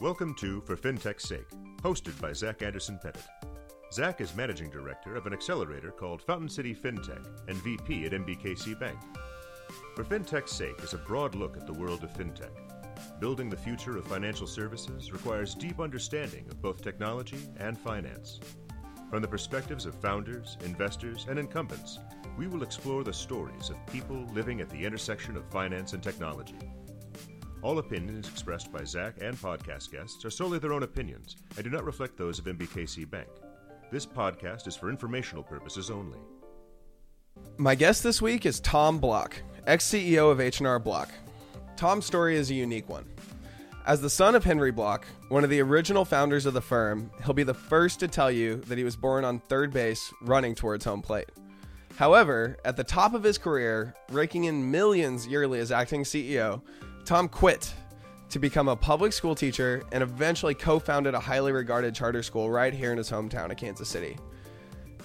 Welcome to For FinTech's Sake, hosted by Zach Anderson Pettit. Zach is managing director of an accelerator called Fountain City FinTech and VP at NBKC Bank. For FinTech's Sake is a broad look at the world of FinTech. Building the future of financial services requires deep understanding of both technology and finance. From the perspectives of founders, investors, and incumbents, we will explore the stories of people living at the intersection of finance and technology. All opinions expressed by Zach and podcast guests are solely their own opinions and do not reflect those of NBKC Bank. This podcast is for informational purposes only. My guest this week is Tom Block, ex-CEO of H&R Block. Tom's story is a unique one. As the son of Henry Block, one of the original founders of the firm, he'll be the first to tell you that he was born on third base running towards home plate. However, at the top of his career, raking in millions yearly as acting CEO, Tom quit to become a public school teacher and eventually co founded a highly regarded charter school right here in his hometown of Kansas City.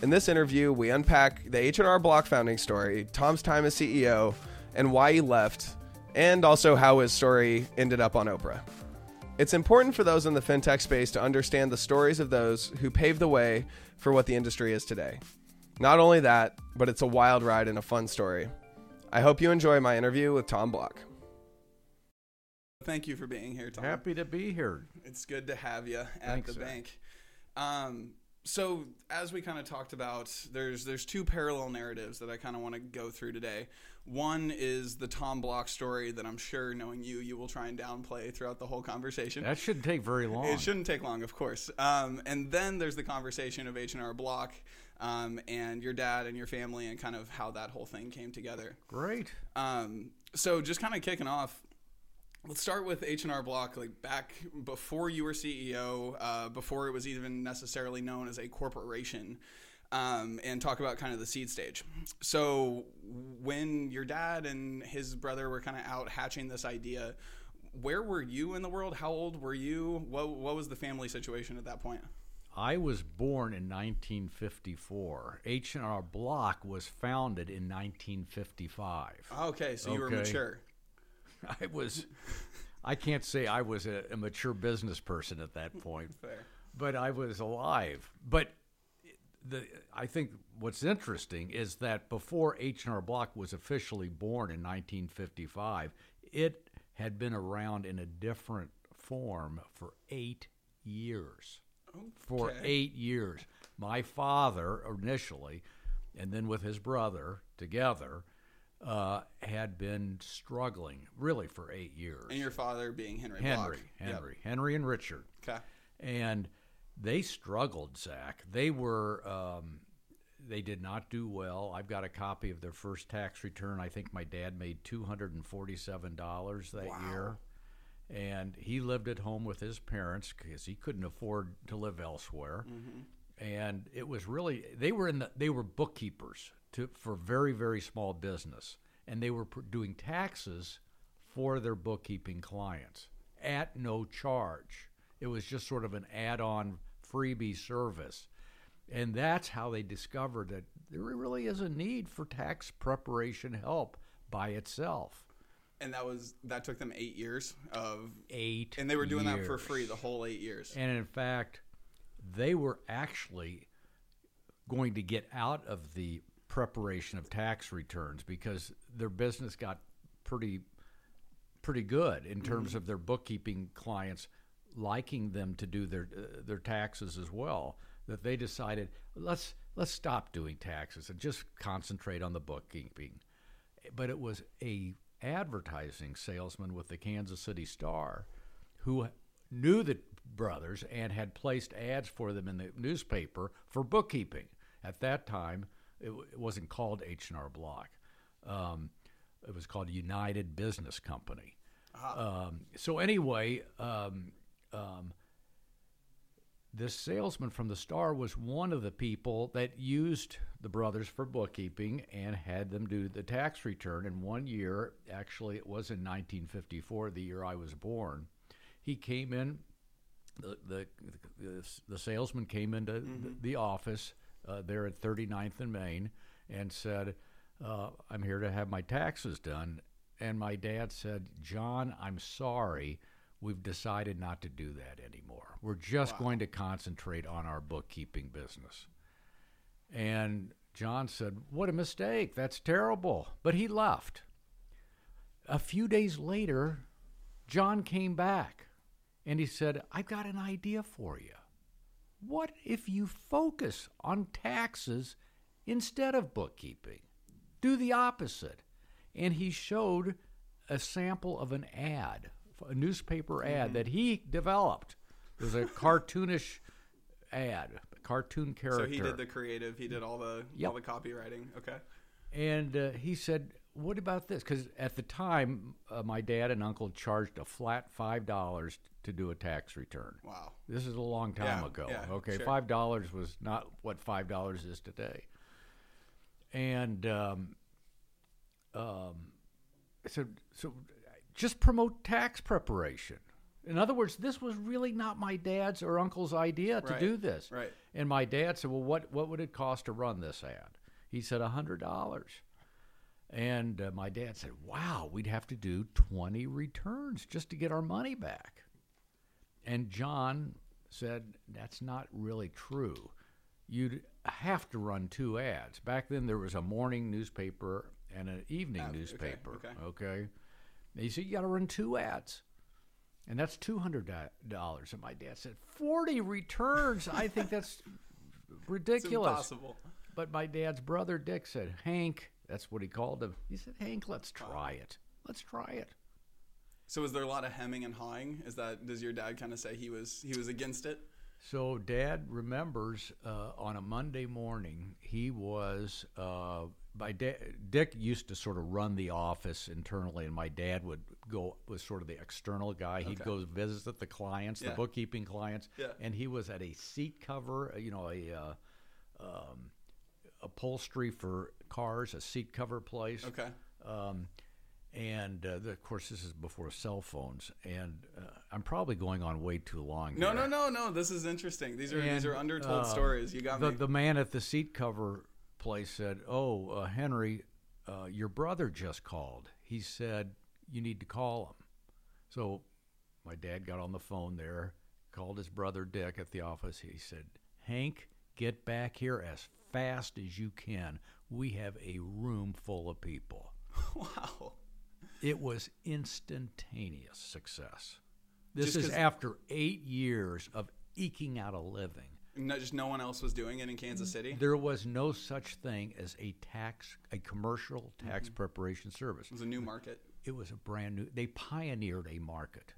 In this interview, we unpack the H&R Block founding story, Tom's time as CEO, and why he left, and also how his story ended up on Oprah. It's important for those in the fintech space to understand the stories of those who paved the way for what the industry is today. Not only that, but it's a wild ride and a fun story. I hope you enjoy my interview with Tom Block. Thank you for being here, Tom. Happy to be here. It's good to have you at Thanks, the Zach. bank. Um, so as we kind of talked about, there's there's two parallel narratives that I kind of want to go through today. One is the Tom Block story that I'm sure, knowing you, you will try and downplay throughout the whole conversation. That shouldn't take very long. It shouldn't take long, of course. Um, and then there's the conversation of H and R Block um, and your dad and your family and kind of how that whole thing came together. Great. Um, so just kind of kicking off, let's start with H and R Block. Like back before you were CEO, uh, before it was even necessarily known as a corporation, um, and talk about kind of the seed stage. So when your dad and his brother were kind of out hatching this idea, where were you in the world? How old were you? What what was the family situation at that point? I was born in 1954. H&R Block was founded in 1955. Okay, so you were mature. I was I can't say I was a, a mature business person at that point, Fair. but I was alive. But the I think what's interesting is that before H&R Block was officially born in 1955, it had been around in a different form for 8 years. For 8 years. My father initially and then with his brother together uh, had been struggling really for 8 years. And your father being Henry. Henry, Block. Yep. Henry, Henry, and Richard, Okay. and they struggled. Zach, they were, um, they did not do well. I've got a copy of their first tax return. I think my dad made two hundred and forty-seven dollars that year, and he lived at home with his parents because he couldn't afford to live elsewhere. And it was really they were in the they were bookkeepers to for very very small business, and they were pr- doing taxes for their bookkeeping clients at no charge. It was just sort of an add-on freebie service. And that's how they discovered that there really is a need for tax preparation help by itself. And that was that took them eight years of, Eight. and they were doing that for free the whole eight years. And in fact, they were actually going to get out of the preparation of tax returns because their business got pretty pretty good in terms of their bookkeeping clients liking them to do their uh, their taxes as well that they decided let's let's stop doing taxes and just concentrate on the bookkeeping but it was a advertising salesman with the Kansas City Star who knew the brothers and had placed ads for them in the newspaper for bookkeeping. At that time, it, it wasn't called H&R Block. Um, it was called United Business Company. Um, so anyway, um, um, this salesman from the Star was one of the people that used the brothers for bookkeeping and had them do the tax return. And one year, actually, it was in 1954, the year I was born, he came in. The the the, the salesman came into the, the office uh, there at 39th and Main and said, uh, "I'm here to have my taxes done." And my dad said, "John, I'm sorry." we've decided not to do that anymore. We're just going to concentrate on our bookkeeping business. And John said, What a mistake. That's terrible. But he left. A few days later, John came back and he said, I've got an idea for you. What if you focus on taxes instead of bookkeeping? Do the opposite. And he showed a sample of an ad, a newspaper ad that he developed. It was a cartoonish ad, a cartoon character. So he did the creative. He did all the Yep. all the copywriting. Okay. And uh, he said, "What about this?" Because at the time, uh, my dad and uncle charged a flat five dollars to do a tax return. Wow. This is a long time Yeah, ago. yeah, okay, sure. five dollars was not what five dollars is today. And um, um, so, so just promote tax preparation. In other words, this was really not my dad's or uncle's idea to Right, do this. right. And my dad said, "Well, what what would it cost to run this ad?" He said, "A hundred dollars." And uh, my dad said, "Wow, we'd have to do twenty returns just to get our money back." And John said, That's not really true. You'd have to run two ads. Back then, there was a morning newspaper and an evening Ah, newspaper. okay. okay? And he said, You got to run two ads. And that's $200. And my dad said, 40 returns. I think that's It's ridiculous. impossible. But my dad's brother, Dick, said, Hank, that's what he called him. He said, Hank, let's try it. Let's try it. So was there a lot of hemming and hawing? Is that does your dad kind of say he was he was against it? So Dad remembers uh, on a Monday morning he was. Uh, my da- Dick used to sort of run the office internally, and my dad would go was sort of the external guy. He'd Okay. go visit the clients, Yeah. the bookkeeping clients, Yeah. and he was at a seat cover, uh, you know, a uh, um, upholstery for cars, a seat cover place. Okay. Um, and uh, the, of course, this is before cell phones, and uh, I'm probably going on way too long. No, here. no, no, no. This is interesting. These are these are undertold uh, stories. You got the, me. the man at the seat cover place said, "Oh, uh, Henry, uh, your brother just called. He said you need to call him." So my dad got on the phone there, called his brother Dick at the office. He said, "Hank, get back here as fast as you can. We have a room full of people." wow. It was instantaneous success. This Just is after eight years of eking out a living. No, just no one else was doing it in Kansas City. There was no such thing as a tax, a commercial mm-hmm. tax preparation service. It was a new market. It was a brand new. They pioneered a market.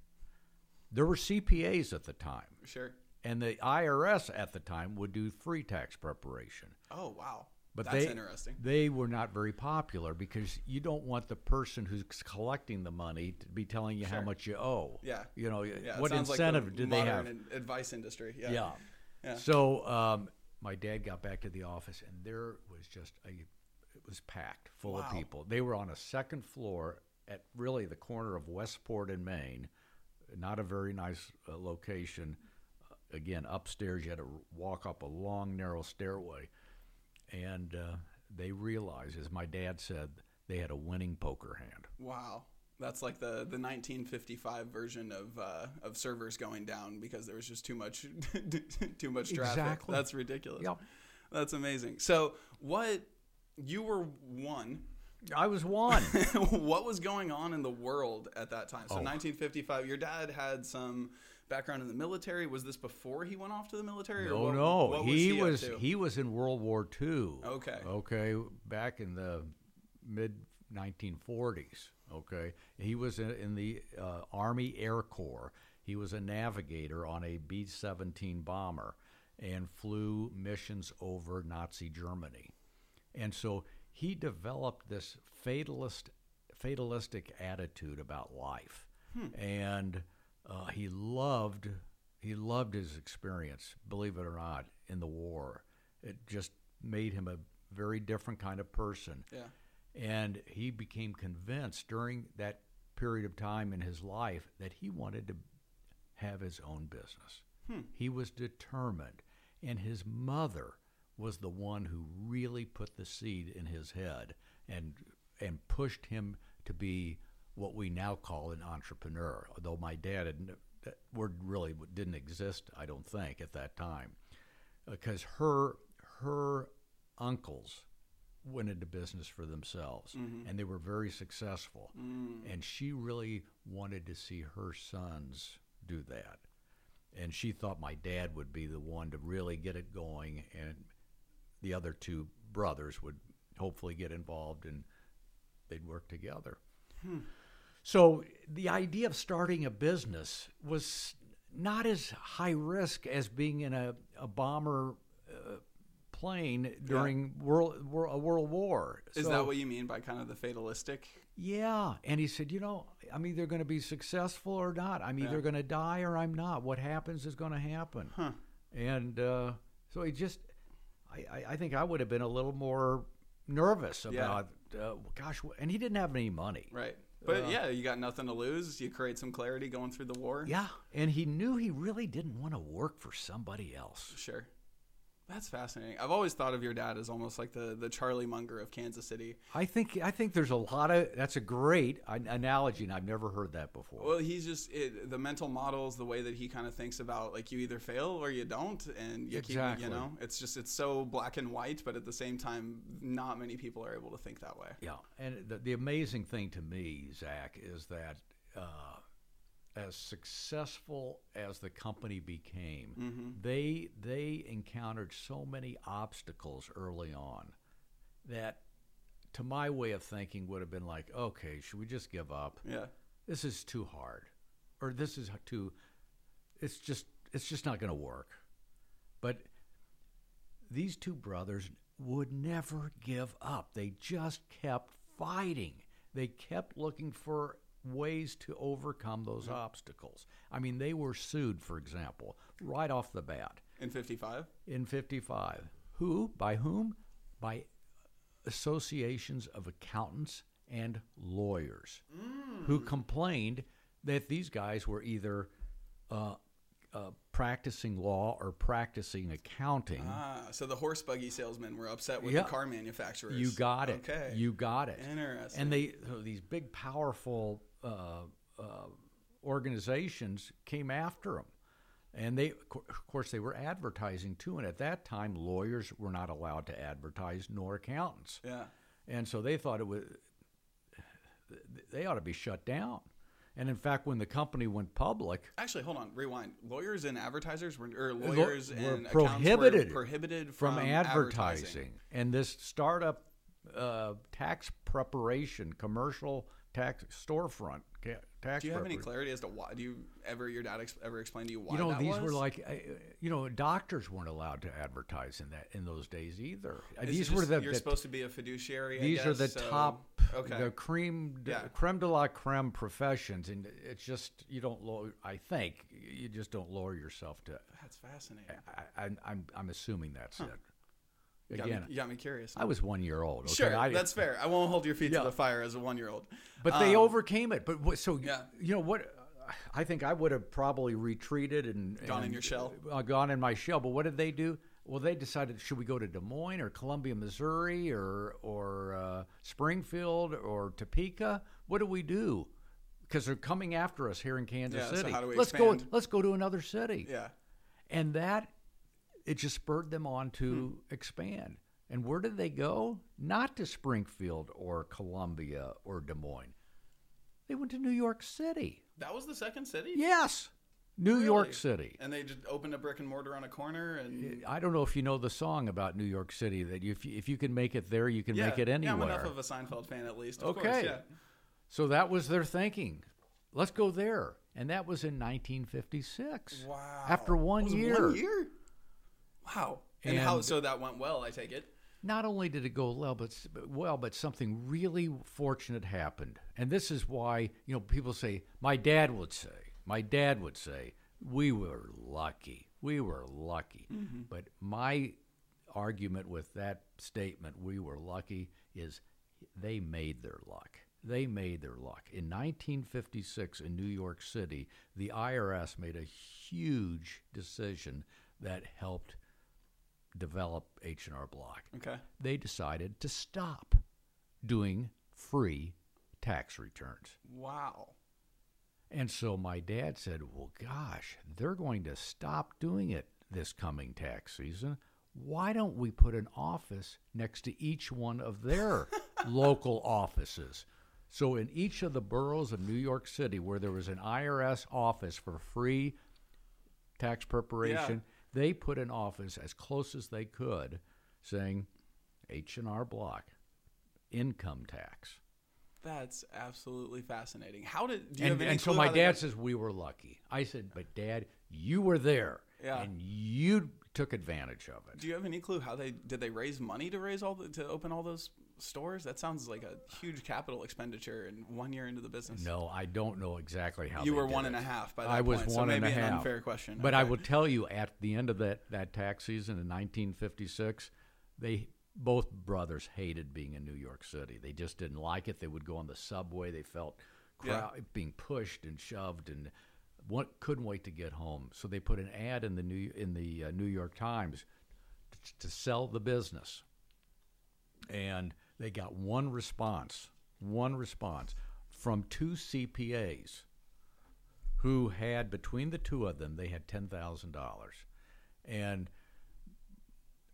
There were CPAs at the time, Sure. and the IRS at the time would do free tax preparation. Oh wow. But That's they, interesting. They were not very popular because you don't want the person who's collecting the money to be telling you how much you owe. Yeah. You know, Yeah. what incentive like the did they have? Advice industry. Yeah. Yeah. Yeah. So um, my dad got back to the office, and there was just a, it was packed full Wow. of people. They were on a second floor at really the corner of Westport and Main, not a very nice uh, location. Uh, again, upstairs, you had to walk up a long, narrow stairway, and uh, they realized, as my dad said, they had a winning poker hand. Wow. That's like the, the 1955 version of uh, of servers going down because there was just too much too much traffic. Exactly. That's ridiculous. Yep. That's amazing. So what you were one. I was one. what was going on in the world at that time? So Oh. 1955. Your dad had some background in the military. Was this before he went off to the military? or No, what- no, what he he up was he was in World War II. Okay. Okay, back in the mid 1940s. Okay, he was in, in the uh, Army Air Corps. He was a navigator on a B-17 bomber and flew missions over Nazi Germany. And so he developed this fatalist, fatalistic attitude about life, and uh, he loved he loved his experience. Believe it or not, in the war, it just made him a very different kind of person. Yeah. And he became convinced during that period of time in his life that he wanted to have his own business. He was determined. And his mother was the one who really put the seed in his head and and pushed him to be what we now call an entrepreneur. Although my dad had, that word really didn't exist, I don't think, at that time, uh, because her her uncles went into business for themselves mm-hmm. and they were very successful. Mm. And she really wanted to see her sons do that. And she thought my dad would be the one to really get it going and the other two brothers would hopefully get involved and they'd work together hmm. So the idea of starting a business was not as high risk as being in a, a bomber uh, plane during world, world a world war. Is So- that what you mean by kind of the fatalistic? yeah, and he said, you know, I'm either going to be successful or not. I'm either Yeah. going to die or I'm not. What happens is going to happen. Huh. And uh, so he just, I, I, think I would have been a little more nervous Yeah. about, uh, gosh, and he didn't have any money. Right. But Uh, yeah, you got nothing to lose. You create some clarity going through the war. Yeah, and he knew he really didn't want to work for somebody else. Sure. That's fascinating. I've always thought of your dad as almost like the, the Charlie Munger of Kansas City. I think I think there's a lot of that's a great analogy, and I've never heard that before. Well, he's just it, the mental models, the way that he kind of thinks about like you either fail or you don't, and you Exactly. keep, you know, it's just it's so black and white, but at the same time, not many people are able to think that way. Yeah, and the, the amazing thing to me, Zach, is that uh, as successful as the company became, mm-hmm. they they encountered so many obstacles early on that, to my way of thinking, would have been like, okay, should we just give up? Yeah. This is too hard, or this is too. It's just it's just not going to work. But these two brothers would never give up. They just kept fighting. They kept looking for ways to overcome those obstacles. I mean, they were sued, for example, right off the bat In 55? in 55. Who? By whom? By associations of accountants and lawyers who complained that these guys were either uh, uh, practicing law or practicing accounting. Ah, so the horse buggy salesmen were upset with Yeah. the car manufacturers. You got it. Okay. You got it. Interesting. And they so these big, powerful uh, uh, organizations came after them, and they, of course, they were advertising too. And at that time, lawyers were not allowed to advertise, nor accountants. Yeah. And so they thought it was they ought to be shut down. And in fact, when the company went public, Actually, hold on. Rewind. Lawyers and advertisers were, or lawyers were and prohibited were prohibited from, from, advertising. And this startup uh, tax preparation, commercial tax storefront tax. Do you have any clarity as to why? Do you ever your dad ex- ever explain to you why? You know, these was? were like, uh, you know, doctors weren't allowed to advertise in that in those days either. Uh, these were the, you're the supposed to be a fiduciary. I these are the so- top, Okay. the cream, Yeah. creme de la creme professions, and it's just you don't lower. I think you just don't lower yourself to. That's fascinating. I, I, I'm I'm assuming that's it. You got, me, Again, you got me curious. I was one year old. Okay? sure, I- that's fair. I won't hold your feet Yeah. to the fire as a one-year-old. But they Um, overcame it. But what, so Yeah. you know what? I think I would have probably retreated and Gone in your shell. Uh, gone in my shell. But what did they do? Well, they decided should we go to Des Moines or Columbia, Missouri, or or uh, Springfield or Topeka? What do we do? Because they're coming after us here in Kansas Yeah, so City. how do we let's go. Let's go to another city. Yeah. And that it just spurred them on to Hmm. expand. And where did they go? Not to Springfield or Columbia or Des Moines. They went to New York City. That was the second city. Yes, New York City. And they just opened a brick and mortar on a corner, and I don't know if you know the song about New York City that if you, if you can make it there, you can yeah, make it yeah, anywhere. I'm enough of a Seinfeld fan at least. Of Okay. Course, yeah. so that was their thinking. Let's go there, and that was in 1956. Wow. After one year. One year. Wow. And, how? So that went well. I take it. not only did it go well, but well, but something really fortunate happened, and this is why you know people say my dad would say, my dad would say, we were lucky, we were lucky, mm-hmm. but my argument with that statement, we were lucky, is they made their luck. They made their luck. In 1956 in New York City, the IRS made a huge decision that helped develop H&R Block Okay. they decided to stop doing free tax returns. Wow. And so my dad said, Well, gosh, they're going to stop doing it this coming tax season. Why don't we put an office next to each one of their local offices? So, in each of the boroughs of New York City where there was an IRS office for free tax preparation, they put an office as close as they could saying H&R Block, income tax. That's absolutely fascinating. How did do you and, have any and so my dad got- says we were lucky. I said, but dad, you were there, Yeah. and you took advantage of it. Do you have any clue how they did they raise money to raise all the, to open all those stores? That sounds like a huge capital expenditure in one year into the business. No, I don't know exactly how you were one it. and a half by that I was point, so and maybe a an half. unfair question. But I will tell you, at the end of that that tax season in 1956, they both brothers hated being in New York City. They just didn't like it. They would go on the subway. They felt Yeah. being pushed and shoved and what couldn't wait to get home. So they put an ad in the New in the uh, New York Times to sell the business, and they got one response. One response from two CPAs who had between the two of them they had ten thousand dollars, and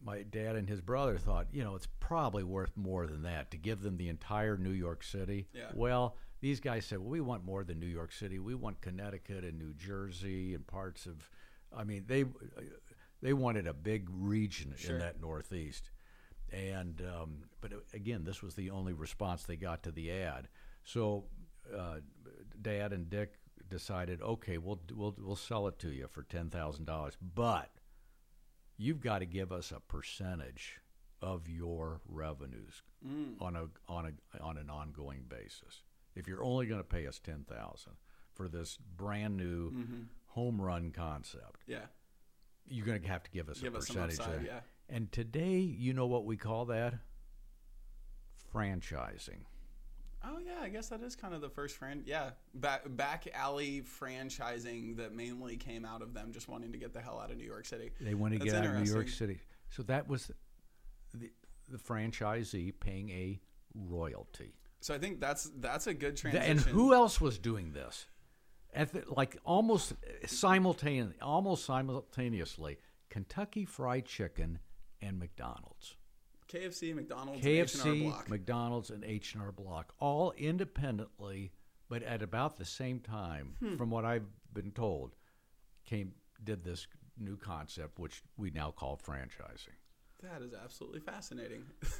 my dad and his brother thought, you know, it's probably worth more than that to give them the entire New York City. Yeah. Well, these guys said, well, we want more than New York City. We want Connecticut and New Jersey and parts of, I mean, they they wanted a big region Sure. in that Northeast. And um, but again, this was the only response they got to the ad. So, uh, Dad and Dick decided, okay, we'll we'll we'll sell it to you for ten thousand dollars, but you've got to give us a percentage of your revenues on a on a on an ongoing basis. If you're only going to pay us ten thousand for this brand new home run concept, yeah. you're going to have to give us Give a us some percentage. upside, of- yeah. And today, you know what we call that? Franchising. Oh yeah, I guess that is kind of the first friend. Yeah, back back alley franchising that mainly came out of them just wanting to get the hell out of New York City. They want to That's get out of New York. City. So that was the, the franchisee paying a royalty. So I think that's that's a good transition. And who else was doing this? At the, like almost simultaneously, almost simultaneously, Kentucky Fried Chicken and McDonald's. KFC, McDonald's, and H&R KFC, Block. McDonald's, and H and R Block, all independently, but at about the same time, Hmm. from what I've been told, came did this new concept, which we now call franchising. That is absolutely fascinating.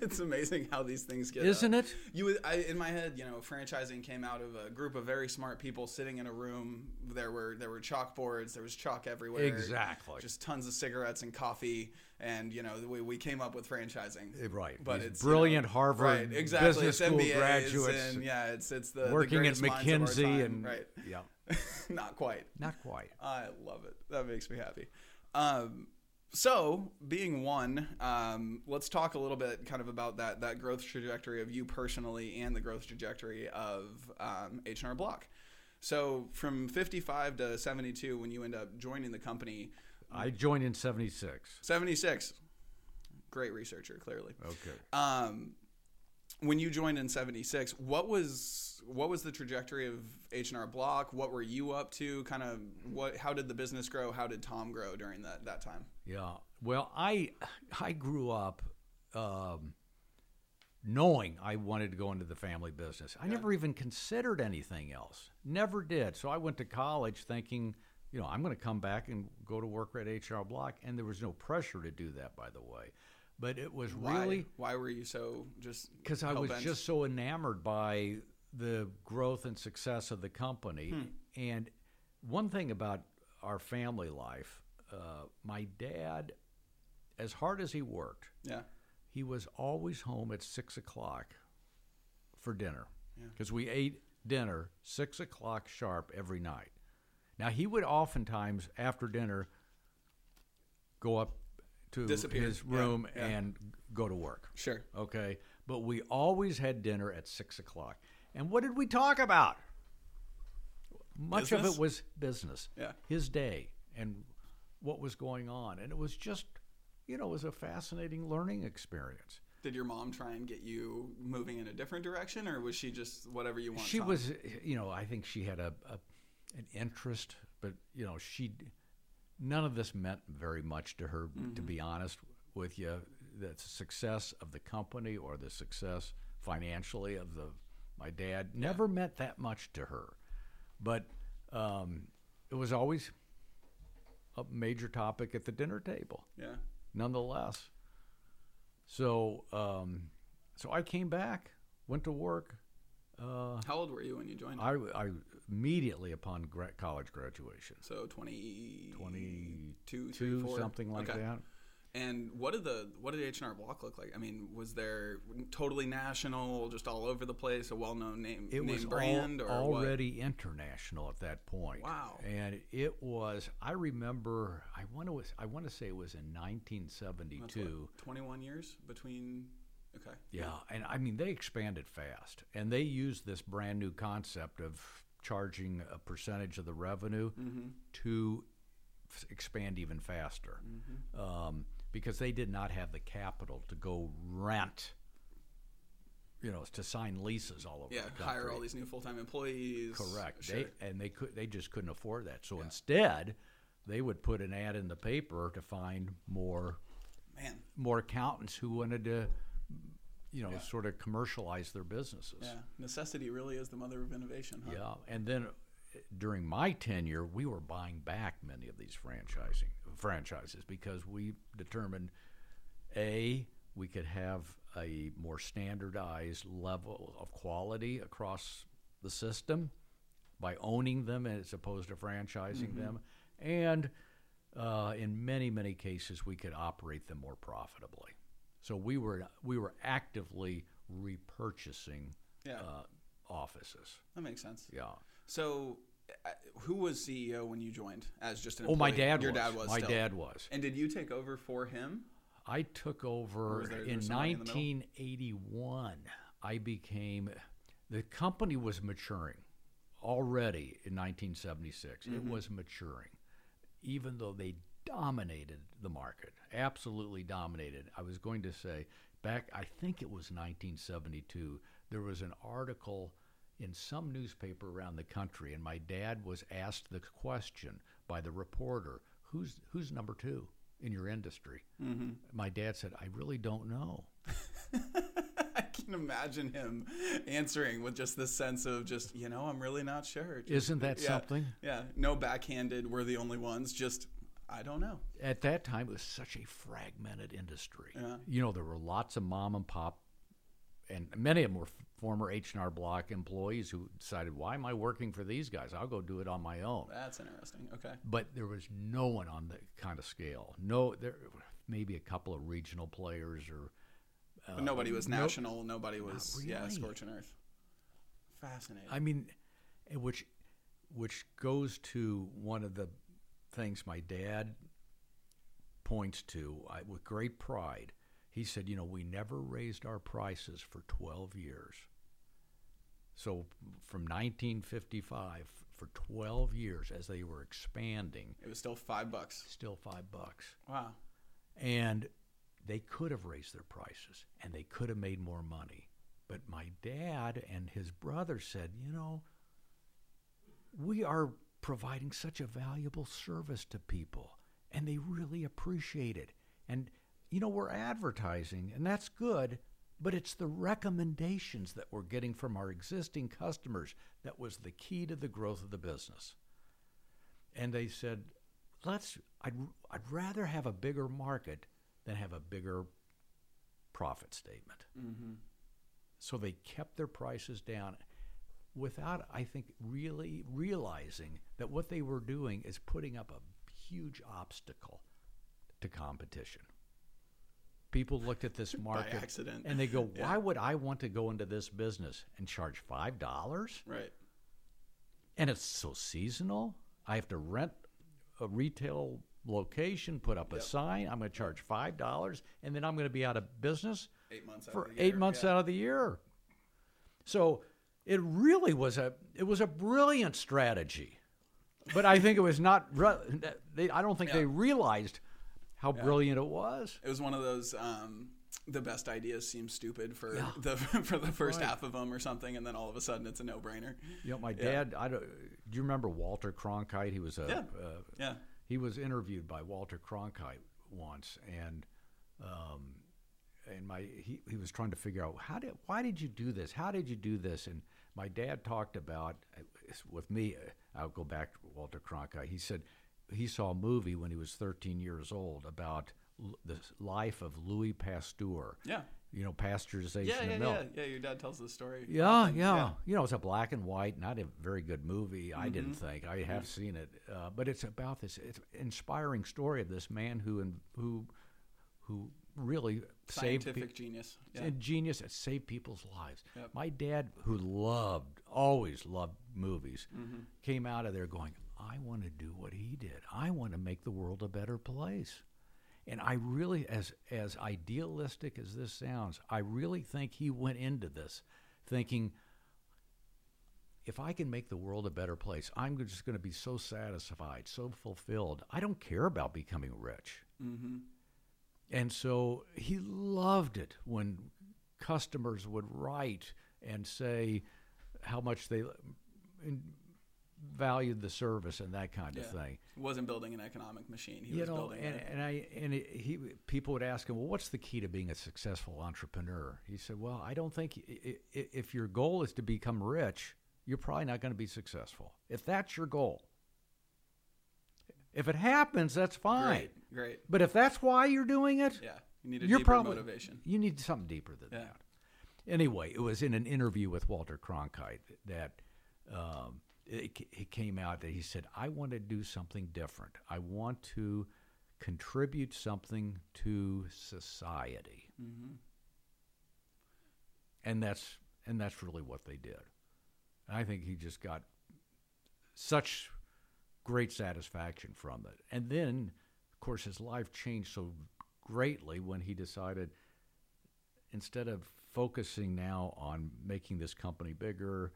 it's amazing how these things get. Isn't uh, it? You, I, in my head, you know, franchising came out of a group of very smart people sitting in a room. There were there were chalkboards. There was chalk everywhere. Exactly. Just tons of cigarettes and coffee, and you know, we, we came up with franchising. Eh, right. But These it's brilliant you know, Harvard right, exactly. business it's school MBAs graduates and yeah, it's it's the the working at of our McKinsey and right. yeah, Not quite. not quite. I love it. That makes me happy. Um, so, being one, um, let's talk a little bit kind of about that that growth trajectory of you personally and the growth trajectory of um, H&R Block. So, from 55 to 72, when you end up joining the company, I joined in '76. 76, great researcher, clearly. Okay. Um, when you joined in 76 what was what was the trajectory of h&r block what were you up to kind of what how did the business grow how did tom grow during that that time Yeah. Well, I I grew up um, knowing I wanted to go into the family business. I never even considered anything else. Never did. So I went to college thinking, you know, I'm going to come back and go to work at HR Block, and there was no pressure to do that, by the way. But it was why really why were you so just because I was just so enamored by the growth and success of the company. Hmm. And one thing about our family life, uh, my dad, as hard as he worked, yeah he was always home at six o'clock for dinner Yeah. because we ate dinner six o'clock sharp every night. Now he would oftentimes after dinner go up to Disappear. his room yeah. and go to work. sure Okay, but we always had dinner at six o'clock. And what did we talk about? Much of it was business. Yeah. His day and what was going on, and it was just, you know, it was a fascinating learning experience. Did your mom try and get you moving in a different direction, or was she just whatever you want? she was, you know, I think she had a, a an interest, but you know, she none of this meant very much to her. To be honest with you, the success of the company or the success financially of the my dad never meant that much to her, but um, it was always a major topic at the dinner table Yeah. nonetheless. So, um, so I came back, went to work. Uh, How old were you when you joined? I, I immediately upon gra- college graduation, so 20, 22, 22, three, something like Okay. that. And what did the what did H and R Block look like? I mean, was there totally national, just all over the place, a well known name It name was brand, al- or what? already international at that point. Wow. And it was. I remember. I want to. I want to say it was in That's 1972. what, 21 years between. Okay. Yeah, and I mean they expanded fast, and they used this brand new concept of charging a percentage of the revenue to f- expand even faster, um, because they did not have the capital to go rent, you know, to sign leases all over Yeah, hire all these new full time employees. Correct. Sure. They and they could they just couldn't afford that. So instead, they would put an ad in the paper to find more Man. more accountants who wanted to, you know, sort of commercialize their businesses. Yeah. Necessity really is the mother of innovation. Huh? Yeah, and then uh, during my tenure, we were buying back many of these franchising franchises because we determined a we could have a more standardized level of quality across the system by owning them as opposed to franchising them, and uh, in many many cases we could operate them more profitably. So we were we were actively repurchasing Yeah. uh, offices. That makes sense. Yeah. So, uh, who was CEO when you joined as just an Oh, my dad Your was. dad was. My still. dad was. And did you take over for him? I took over in there somebody in 1981. I became the company was maturing already in 1976. Mm-hmm. It was maturing, even though they dominated the market, absolutely dominated. I was going to say back, I think it was 1972. There was an article in some newspaper around the country, and my dad was asked the question by the reporter, "Who's who's number two in your industry?" Mm-hmm. My dad said, "I really don't know." I can imagine him answering with just this sense of just, you know, I'm really not sure. Just- Isn't that yeah, something? Yeah. No backhanded, we're the only ones. Just, I don't know. At that time, it was such a fragmented industry. Yeah. You know, there were lots of mom and pop, and many of them were f- former H and R Block employees who decided, "Why am I working for these guys? I'll go do it on my own." That's interesting. Okay. But there was no one on the kind of scale. No, there maybe a couple of regional players or But nobody was Uh, nope. national. Nobody was, yeah, really. scorching earth. Fascinating. I mean, which which goes to one of the things my dad points to I, with great pride. He said, "You know, we never raised our prices for 12 years. So from 1955 for 12 years, as they were expanding, it was still five bucks. still five bucks, Wow. and they could have raised their prices and they could have made more money. But my dad and his brother said, you know, we are providing such a valuable service to people and they really appreciate it. And, you know, we're advertising and that's good, but it's the recommendations that we're getting from our existing customers that was the key to the growth of the business. And they said, let's, I'd, I'd rather have a bigger market than have a bigger profit statement. Mm-hmm. So they kept their prices down without, I think, really realizing that what they were doing is putting up a huge obstacle to competition. People looked at this market accident. and they go, Yeah. "Why would I want to go into this business and charge five dollars? Right. And it's so seasonal. I have to rent a retail location, put up a sign. I'm going to charge five dollars, and then I'm going to be out of business Eight months out for of the eight year, months yeah. out of the year. So it really was a it was a brilliant strategy, but I think it was not. They, I don't think they realized how brilliant it was. It was one of those. Um, the best ideas seem stupid for Yeah. the for the first Right. half of them or something, and then all of a sudden it's a no brainer. You know, my Yeah. dad. I don't. Do you remember Walter Cronkite? He was a. Yeah. Uh, Yeah. he was interviewed by Walter Cronkite once, and um, and my he, he was trying to figure out how did why did you do this? How did you do this? And my dad talked about uh, with me. uh, I'll go back to Walter Cronkite. He said he saw a movie when he was 13 years old about l- the life of Louis Pasteur. Yeah. You know, pasteurization Yeah, yeah, of milk. yeah, yeah. Your dad tells the story. Yeah, often. yeah, You know, it's a black and white, not a very good movie. I didn't Mm-hmm. think I have seen it, uh, but it's about this it's inspiring story of this man who who who really Scientific pe- genius. Yeah. genius that saved people's lives. Yep. My dad, who loved, always loved movies, Mm-hmm. came out of there going, I want to do what he did. I want to make the world a better place. And I really, as as idealistic as this sounds, I really think he went into this thinking, if I can make the world a better place, I'm just going to be so satisfied, so fulfilled. I don't care about becoming rich. Mm-hmm. And so he loved it when customers would write and say how much they valued the service and that kind of thing. He wasn't building an economic machine. He you was know, building and, and I and it, he people would ask him, well, what's the key to being a successful entrepreneur? He said, well, I don't think if your goal is to become rich, you're probably not going to be successful. If that's your goal, if it happens, that's fine. great, great. But if that's why you're doing it, Yeah, you need a you're deeper probably motivation. You need something deeper than Yeah. that. Anyway, it was in an interview with Walter Cronkite that um, it, it came out that he said, "I want to do something different. I want to contribute something to society." Mm-hmm. And that's and that's really what they did. I think he just got such great satisfaction from it. And then, of course, his life changed so greatly when he decided instead of focusing now on making this company bigger,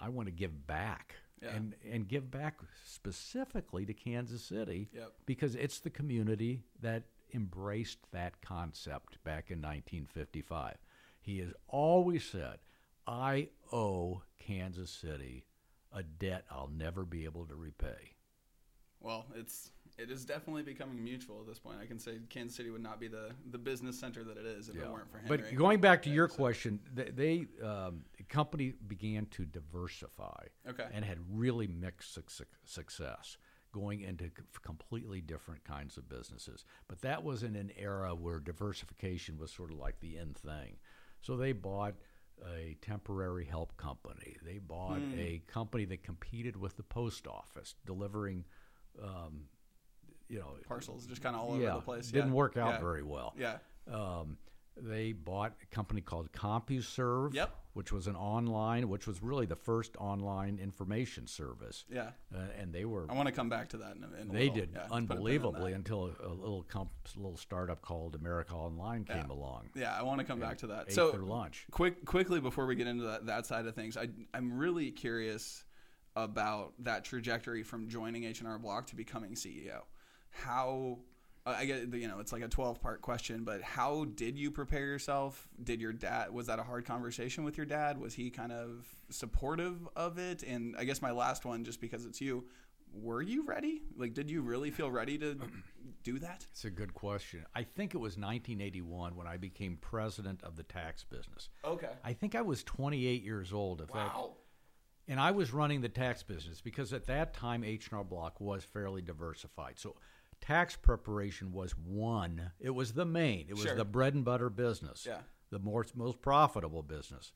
I want to give back. Yeah. And and give back specifically to Kansas City Yep. because it's the community that embraced that concept back in 1955. He has always said, I owe Kansas City a debt I'll never be able to repay. Well, it's it is definitely becoming mutual at this point. I can say Kansas City would not be the the business center that it is if it weren't for Henry. But going back to your question, they, they um, the company began to diversify Okay. and had really mixed suc- success, going into c- completely different kinds of businesses. But that was in an era where diversification was sort of like the end thing. So they bought a temporary help company. They bought Hmm. a company that competed with the post office, delivering, um, you know, parcels just kind of all yeah, over the place. Didn't yeah. work out Yeah. very well. Yeah. Um, they bought a company called CompuServe, Yep. which was an online, which was really the first online information service. Yeah. Uh, and they were I want to come back to that in a, in they little. did Yeah, unbelievably until a, a little comp, little startup called America Online came Yeah. along. Yeah, I want to come back to that. So their lunch. quick quickly before we get into that, that side of things I, i'm really curious about that trajectory from joining h&r block to becoming ceo how i get you know it's like a 12 part question but how did you prepare yourself did your dad was that a hard conversation with your dad was he kind of supportive of it and i guess my last one just because it's you were you ready like did you really feel ready to do that It's a good question. I think it was 1981 when I became president of the tax business. okay I think I was 28 years old. Wow and I was running the tax business because at that time H&R Block was fairly diversified. So tax preparation was one. It was the main. It was Sure. the bread and butter business. Yeah. The more, most profitable business.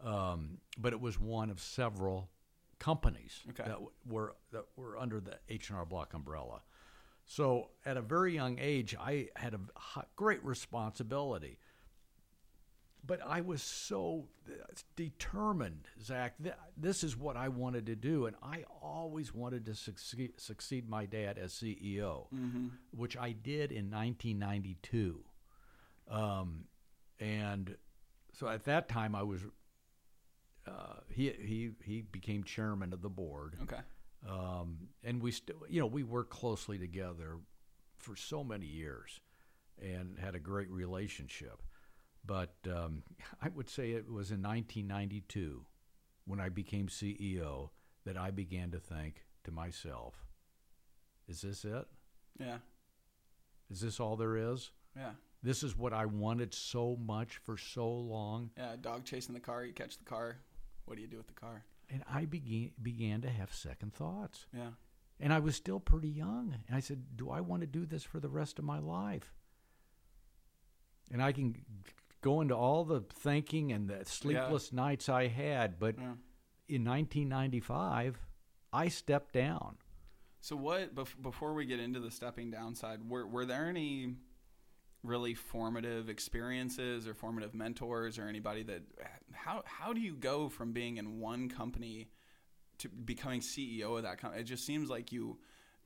Um, but it was one of several companies Okay. that w- were that were under the H&R Block umbrella. So at a very young age, I had a h- great responsibility but I was so uh, determined, Zach. Th- this is what I wanted to do, and I always wanted to succeed, succeed my dad as CEO, which I did in 1992. Um, and so at that time, I was uh, he he he became chairman of the board okay um, and we still, you know, we worked closely together for so many years. and had a great relationship. But um, I would say it was in 1992 when I became CEO that I began to think to myself, is this it? Yeah. Is this all there is? Yeah. This is what I wanted so much for so long. Yeah. Dog chasing the car. You catch the car. What do you do with the car? And I began, began to have second thoughts. Yeah. And I was still pretty young. And I said, Do I want to do this for the rest of my life? And I can go into all the thinking and the sleepless nights I had, but Yeah. in 1995, I stepped down. So what bef- before we get into the stepping down side, were were there any really formative experiences or formative mentors or anybody that how how do you go from being in one company to becoming CEO of that company? It just seems like you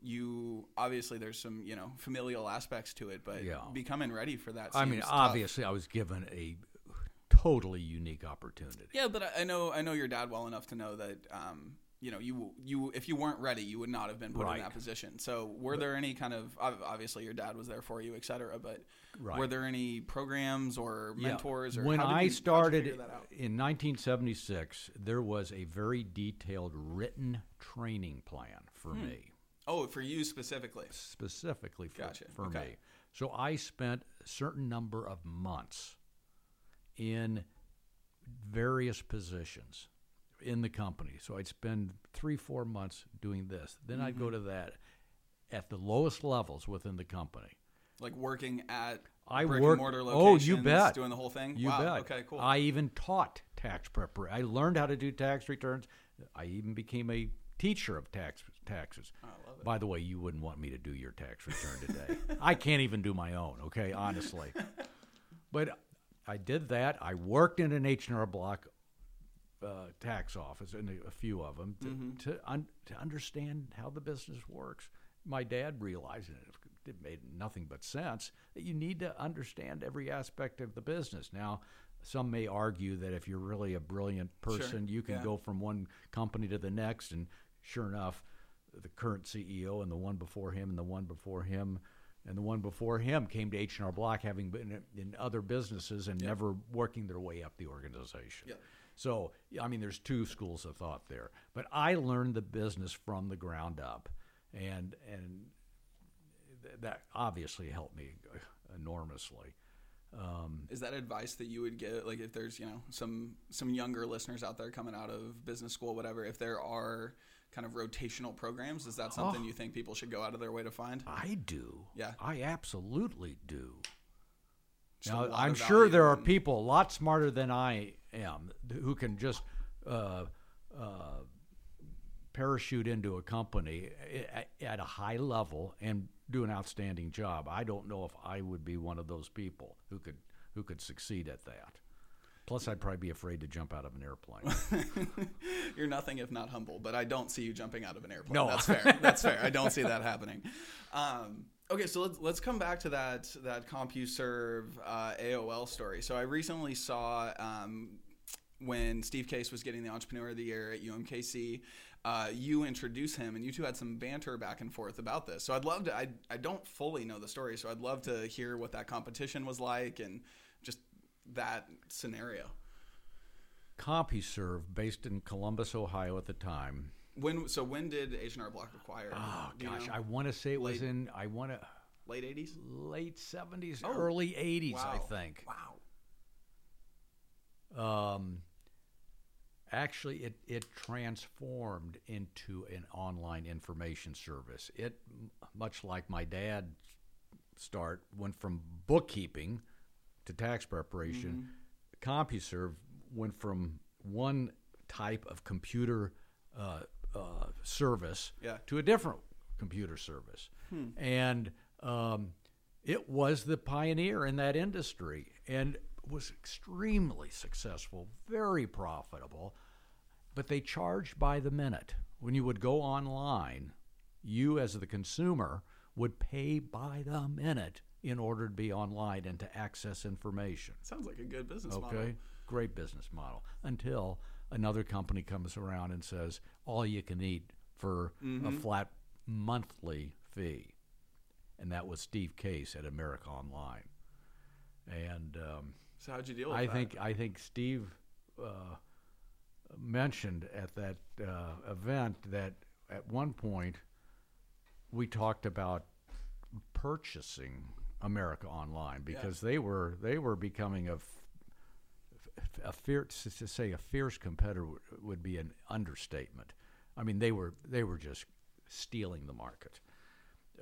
you obviously there's some, you know, familial aspects to it, but Yeah. becoming ready for that I mean, tough. obviously, I was given a totally unique opportunity. Yeah, but I, know I know your dad well enough to know that um, you know you you if you weren't ready, you would not have been put Right. in that position. So were there any kind of obviously your dad was there for you, et cetera, but Right. were there any programs or Yeah. mentors or when I you- started figure that out? in 1976, there was a very detailed written training plan for Hmm. me. Oh, for you specifically. specifically for, Gotcha. for Okay. me. So I spent a certain number of months in various positions in the company. So I'd spend three, four months doing this. Then I'd Mm-hmm. go to that at the lowest levels within the company. Like working at I brick worked- and mortar locations. oh, you bet. doing the whole thing. You wow. bet. Okay, cool. I even taught tax preparation. I learned how to do tax returns. I even became a teacher of tax taxes. I love it. By the way, you wouldn't want me to do your tax return today. I can't even do my own. Okay, honestly. But I did that. I worked in an H and R Block uh, tax office, and a, a few of them, to Mm-hmm. to, un, to understand how the business works. My dad realized, and it, made nothing but sense, that you need to understand every aspect of the business. Now, some may argue that if you're really a brilliant person, you can yeah. go from one company to the next, and sure enough, the current CEO and the one before him and the one before him and the one before him came to H&R Block having been in other businesses and never working their way up the organization. So, I mean, there's two schools of thought there. But I learned the business from the ground up, and and th- that obviously helped me enormously. Um, Is that advice that you would get? Like, if there's you know some some younger listeners out there coming out of business school, whatever, if there are kind of rotational programs, is that something Oh. you think people should go out of their way to find? I do. Yeah. I absolutely do. Just Now, I'm sure there are people a lot smarter than I am who can just uh, uh, parachute into a company at, at a high level and do an outstanding job. I don't know if I would be one of those people who could who could succeed at that. Plus, I'd probably be afraid to jump out of an airplane. You're nothing if not humble, but I don't see you jumping out of an airplane. No. That's fair. That's fair. I don't see that happening. Um, okay, so let's let's come back to that that CompuServe uh, AOL story. So I recently saw um, when Steve Case was getting the Entrepreneur of the Year at UMKC. Uh, you introduce him, and you two had some banter back and forth about this. So I'd love to. I I don't fully know the story, so I'd love to hear what that competition was like and that scenario. CompuServe, based in Columbus, Ohio at the time. When so when did H and R Block acquire? Oh you gosh, know? I want to say it was in I want to late eighties. late 70s, Oh, early 80s, I think. Wow. Um, actually, it, it transformed into an online information service. It, much like my dad start, went from bookkeeping to tax preparation. CompuServe went from one type of computer uh, uh, service Yeah. to a different computer service. And um, it was the pioneer in that industry and was extremely successful, very profitable. But they charged by the minute. When you would go online, you as the consumer would pay by the minute in order to be online and to access information. Sounds like a good business model. Okay, model. great business model. Until another company comes around and says, all you can eat for Mm-hmm. a flat monthly fee. and that was Steve Case at America Online. And um, So how'd you deal with I that? think I think Steve uh, mentioned at that uh, event that at one point we talked about purchasing America Online because they were they were becoming a a fierce to say a fierce competitor would, would be an understatement. I mean they were they were just stealing the market.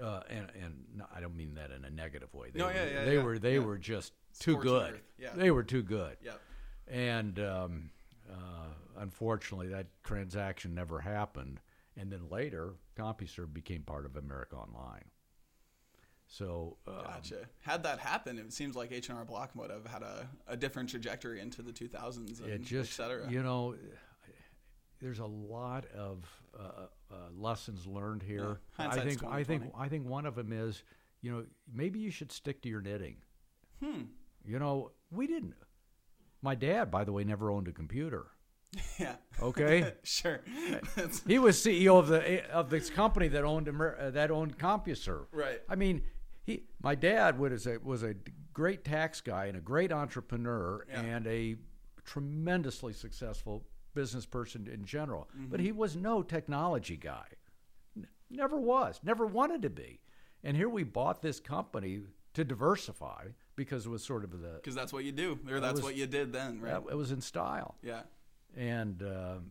Uh, and and no, I don't mean that in a negative way. They No, were, yeah, yeah, they yeah, were they yeah. were just too good. yeah. They were too good. Yep. And um, uh, unfortunately, that transaction never happened. And then later, CompuServe became part of America Online. So uh, Gotcha. Had that happened, it seems like H and R Block would have had a, a different trajectory into the 2000s, and just, et cetera. you know, there's a lot of uh, uh, lessons learned here. I think, I think, I think one of them is, you know, maybe you should stick to your knitting. Hmm. You know, we didn't. My dad, by the way, never owned a computer. yeah. Okay. sure. He was CEO of the of this company that owned Amer- that owned CompuServe. Right. I mean, my dad was a was a great tax guy and a great entrepreneur Yeah. and a tremendously successful business person in general. Mm-hmm. But he was no technology guy. Never was. Never wanted to be. And here we bought this company to diversify because it was sort of the Because that's what you do, or that's was- what you did then, right? it was in style. Yeah. And um,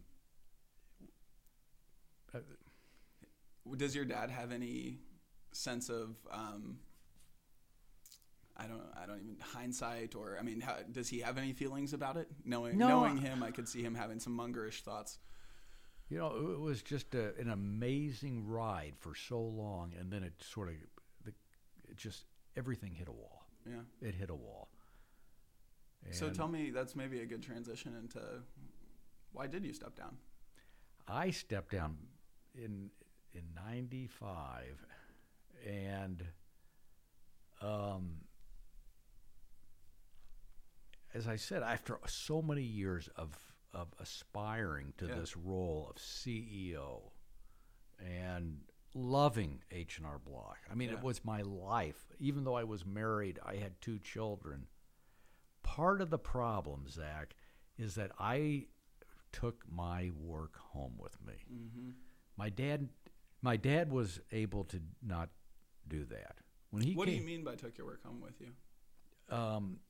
Does your dad have any sense of, um, I don't, I don't even hindsight, or I mean, how, does he have any feelings about it? Knowing, No. knowing him, I could see him having some mongerish thoughts. You know, it was just a, an amazing ride for so long, and then it sort of, the, it just everything hit a wall. Yeah. It hit a wall. So tell me, that's maybe a good transition into why did you step down? I stepped down in in '95, and um, as I said, after so many years of of aspiring to Yeah. this role of CEO and loving H and R Block, I mean, Yeah. it was my life. Even though I was married, I had two children. Part of the problem, Zach, is that I took my work home with me. Mm-hmm. My dad, my dad was able to not do that. When he What do you mean by took your work home with you? Um,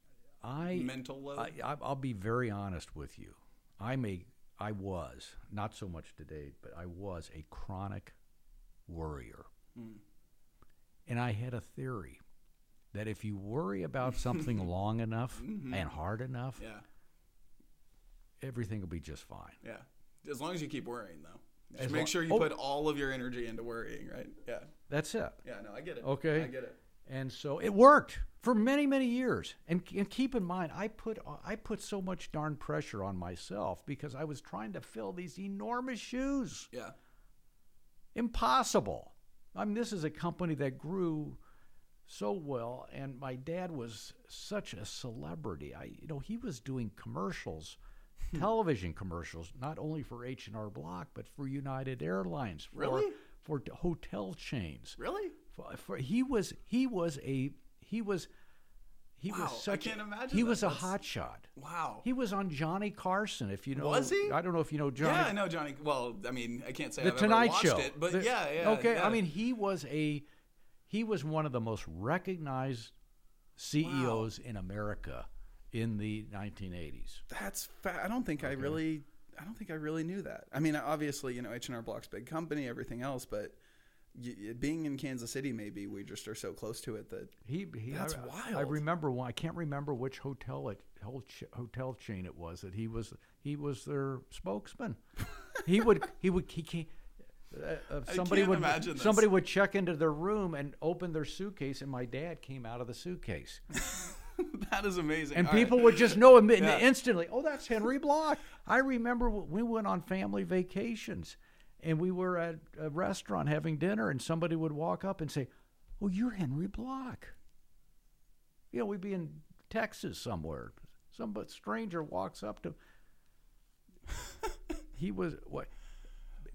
I Mental load? I, I, I'll be very honest with you. I'm a, I was not so much today, but I was a chronic worrier, Mm. and I had a theory that if you worry about something long enough and hard enough, Yeah. everything will be just fine. Yeah. As long as you keep worrying, though. Just As make lo- sure you oh. put all of your energy into worrying, right? Yeah. That's it. Yeah, no, I get it. Okay. I get it. And so it worked for many, many years. And, and keep in mind, I put I put so much darn pressure on myself because I was trying to fill these enormous shoes. Yeah. Impossible. I mean, this is a company that grew so well, and my dad was such a celebrity. I, you know, he was doing commercials, hmm. television commercials, not only for H and R Block, but for United Airlines, for, Really? for hotel chains. Really? For, for he was he was a he was he Wow, was such can't a, imagine he that. was a That's- hot shot. Wow. He was on Johnny Carson. If you know, Was he? I don't know if you know Johnny. Yeah, I know Johnny. Well, I mean, I can't say the I've Tonight ever watched Show. it, but The- yeah, yeah. Okay, yeah. I mean, he was a he was one of the most recognized CEOs in America in the 1980s. That's fa- I don't think I really I don't think I really knew that. I mean, obviously, you know, H&R Block's big company, everything else, but y- being in Kansas City maybe we just are so close to it that He, he That's I, I remember one. I can't remember which hotel it hotel chain it was that he was he was their spokesman. he would he would he came, uh, uh, somebody can't would somebody would check into their room and open their suitcase, and my dad came out of the suitcase, that is amazing. and All right. people would just know him Yeah. instantly. Oh, that's Henry Bloch. I remember we went on family vacations, and we were at a restaurant having dinner, and somebody would walk up and say, "Oh, you're Henry Bloch." You know, we'd be in Texas somewhere. Some but stranger walks up to. he was what?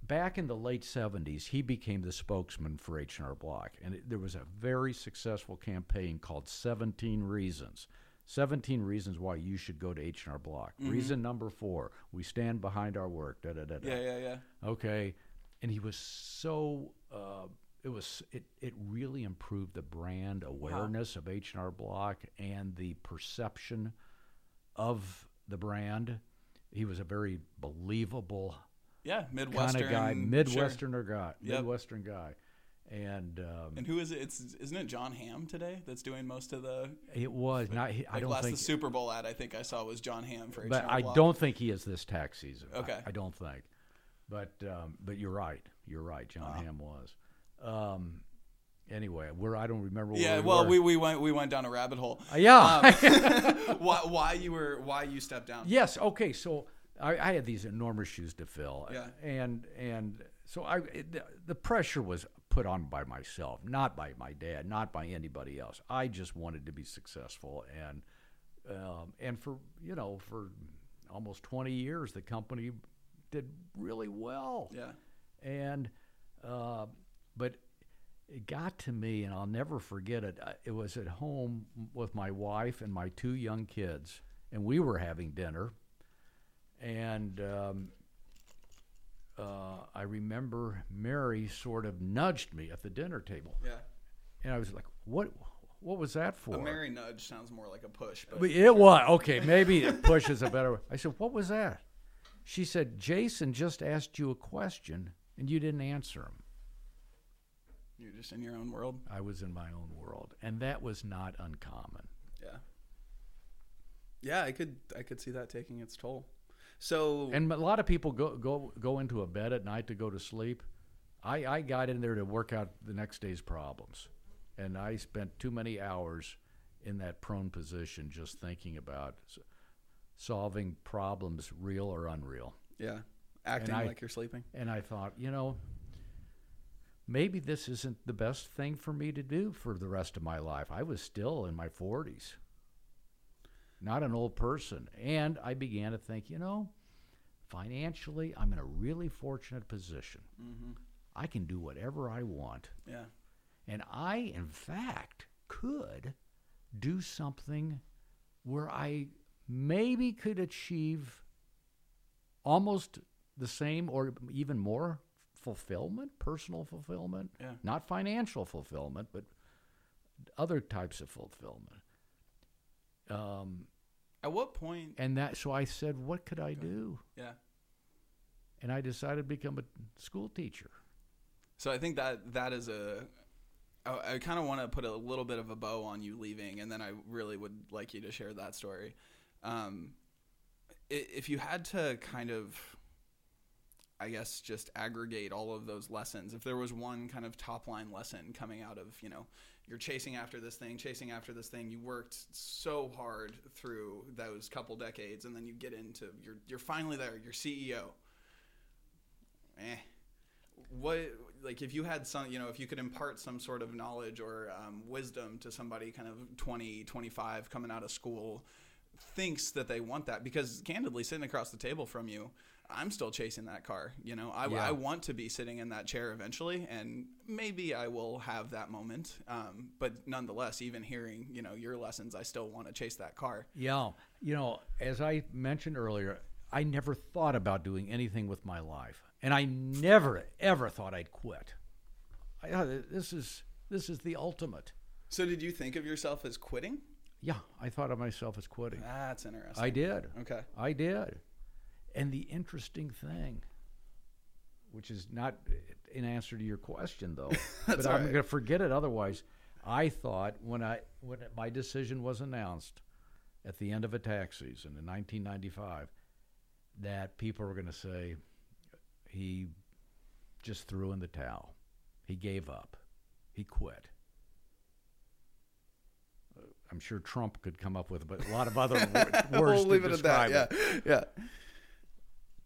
back in the late 70s, he became the spokesman for H&R Block. And it, there was a very successful campaign called 17 Reasons. 17 reasons why you should go to H&R Block. Reason number 4, we stand behind our work. Da, da, da, da. Yeah, yeah, yeah. Okay. And he was so uh, it was it, it really improved the brand awareness of H&R Block and the perception of the brand. He was a very believable Yeah, kind Midwestern of guy, sure. Midwesterner guy, Yep. Midwestern guy. And um, And who is it? It's isn't it Jon Hamm today that's doing most of the it was not. I like don't last think, the Super Bowl ad I think I saw was Jon Hamm for but I Block. don't think he is this tax season. Okay. I, don't think. But um, but you're right. You're right. Jon Hamm was. Um, anyway, where I don't remember. Yeah, we well, were. we, we went we went down a rabbit hole. Uh, yeah. Um, why why you were why you stepped down? Yes. Okay. So I, I had these enormous shoes to fill. Yeah. And and so I it, the pressure was put on by myself, not by my dad, not by anybody else. I just wanted to be successful, and um, and for you know for almost twenty years, the company did really well. Yeah. And, uh, but it got to me, and I'll never forget it. It was at home with my wife and my two young kids, and we were having dinner. And um, uh, I remember Mary sort of nudged me at the dinner table, Yeah. and I was like, "What? What was that for?" A Mary nudge sounds more like a push, but But it was okay. Maybe push is a better. I said, "What was that?" She said, "Jason just asked you a question, and you didn't answer him." you're just in your own world. I was in my own world, and that was not uncommon. Yeah. Yeah, I could I could see that taking its toll. So And a lot of people go go go into a bed at night to go to sleep. I, I got in there to work out the next day's problems, and I spent too many hours in that prone position just thinking about solving problems, real or unreal. yeah, acting I- like you're sleeping. And I thought, you know, maybe this isn't the best thing for me to do for the rest of my life. I was still in my 40s, not an old person. And I began to think, you know, financially, I'm in a really fortunate position. I can do whatever I want. Yeah. And I, in fact, could do something where I maybe could achieve almost the same or even more fulfillment, personal fulfillment, Yeah. not financial fulfillment, but other types of fulfillment. Um, At what point? and that, so I said, what could I do? Yeah. And I decided to become a school teacher. So I think that that is a. I, I kind of want to put a little bit of a bow on you leaving, and then I really would like you to share that story. Um, if you had to kind of, I guess, just aggregate all of those lessons, if there was one kind of top line lesson coming out of, you know, you're chasing after this thing, chasing after this thing, you worked so hard through those couple decades, and then you get into, you're, you're finally there, you're CEO. Eh what like if you had some you know if you could impart some sort of knowledge or um, wisdom to somebody kind of 20 25 coming out of school thinks that they want that because candidly sitting across the table from you i'm still chasing that car you know i, Yeah. I want to be sitting in that chair eventually and maybe i will have that moment um, but nonetheless even hearing you know your lessons i still want to chase that car Yeah. You know, as I mentioned earlier, I never thought about doing anything with my life, and I never ever thought I'd quit. I, thought, this is this is the ultimate. so did you think of yourself as quitting Yeah, I thought of myself as quitting. that's interesting I did. okay I did. And the interesting thing, which is not in answer to your question though, but I'm right. going to forget it otherwise. I thought when I when my decision was announced at the end of a tax season in 1995 that people were going to say he just threw in the towel. He gave up. He quit. I'm sure Trump could come up with but a lot of other wor- words we'll to leave it at that it. yeah yeah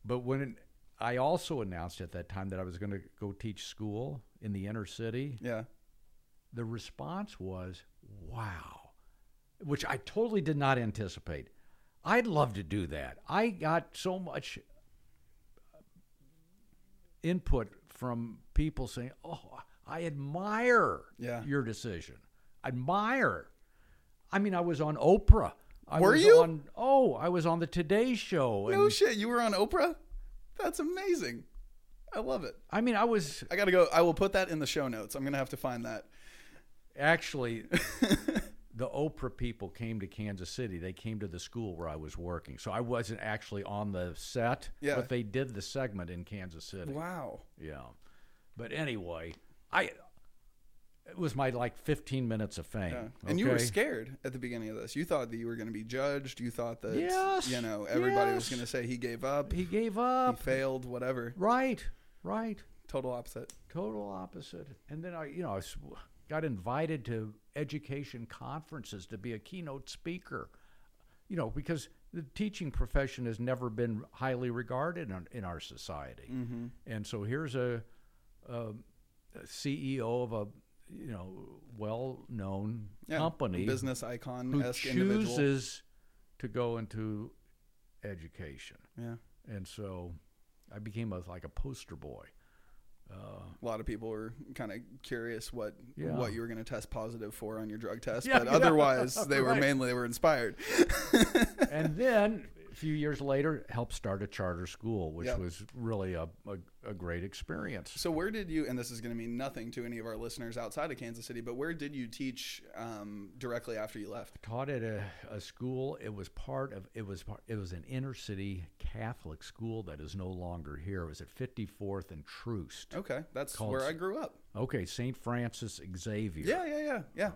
But when I also announced at that time that I was going to go teach school in the inner city, yeah the response was, wow, which I totally did not anticipate. I'd love to do that. I got so much input from people saying, "Oh, I admire Yeah. your decision. Admire." I mean, I was on Oprah. I Were you? On, oh, I was on the Today Show. No shit, you were on Oprah? That's amazing. I love it. I mean, I was I gotta go. I will put that in the show notes. I'm gonna have to find that. actually the Oprah people came to Kansas City. They came to the school where I was working. So I wasn't actually on the set, Yeah. but they did the segment in Kansas City. Wow. Yeah. But anyway, I it was my like 15 minutes of fame. Yeah. And you were scared at the beginning of this. You thought that you were going to be judged. You thought that Yes, you know everybody was going to say he gave up, he, He gave up. He failed, whatever. Right. Right. Total opposite. Total opposite. And then I, you know, I got invited to education conferences to be a keynote speaker. You know, because the teaching profession has never been highly regarded in, in our society. Mm-hmm. And so here's a, a, a CEO of a, you know, well-known Yeah. company business icon who esque individual. chooses to go into education. Yeah. And so I became a, like a poster boy. Uh, a lot of people were kind of curious what Yeah. what you were going to test positive for on your drug test, Yeah, but otherwise they were Right. mainly they were inspired. and then few years later, helped start a charter school, which Yep. was really a, a, a great experience. So where did you? And this is going to mean nothing to any of our listeners outside of Kansas City, but where did you teach um, directly after you left? Taught at a, a school. It was part of. It was part, it was an inner city Catholic school that is no longer here. It was at 54th and Troost. Okay, that's where I grew up. Okay, St. Francis Xavier. Yeah, yeah, yeah, yeah.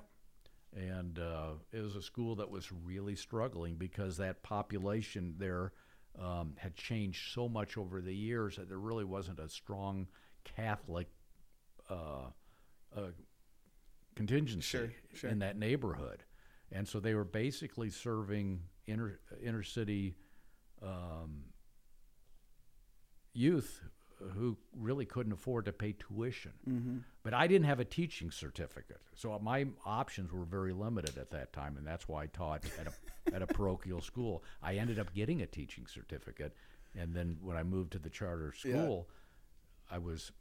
And uh, it was a school that was really struggling because that population there um, had changed so much over the years that there really wasn't a strong Catholic uh, uh, contingency Sure, sure. in that neighborhood, and so they were basically serving inner inner city um, youth who really couldn't afford to pay tuition. Mm-hmm. But I didn't have a teaching certificate, so my options were very limited at that time, and that's why I taught at a at a parochial school. I ended up getting a teaching certificate, and then when I moved to the charter Yeah. school, I was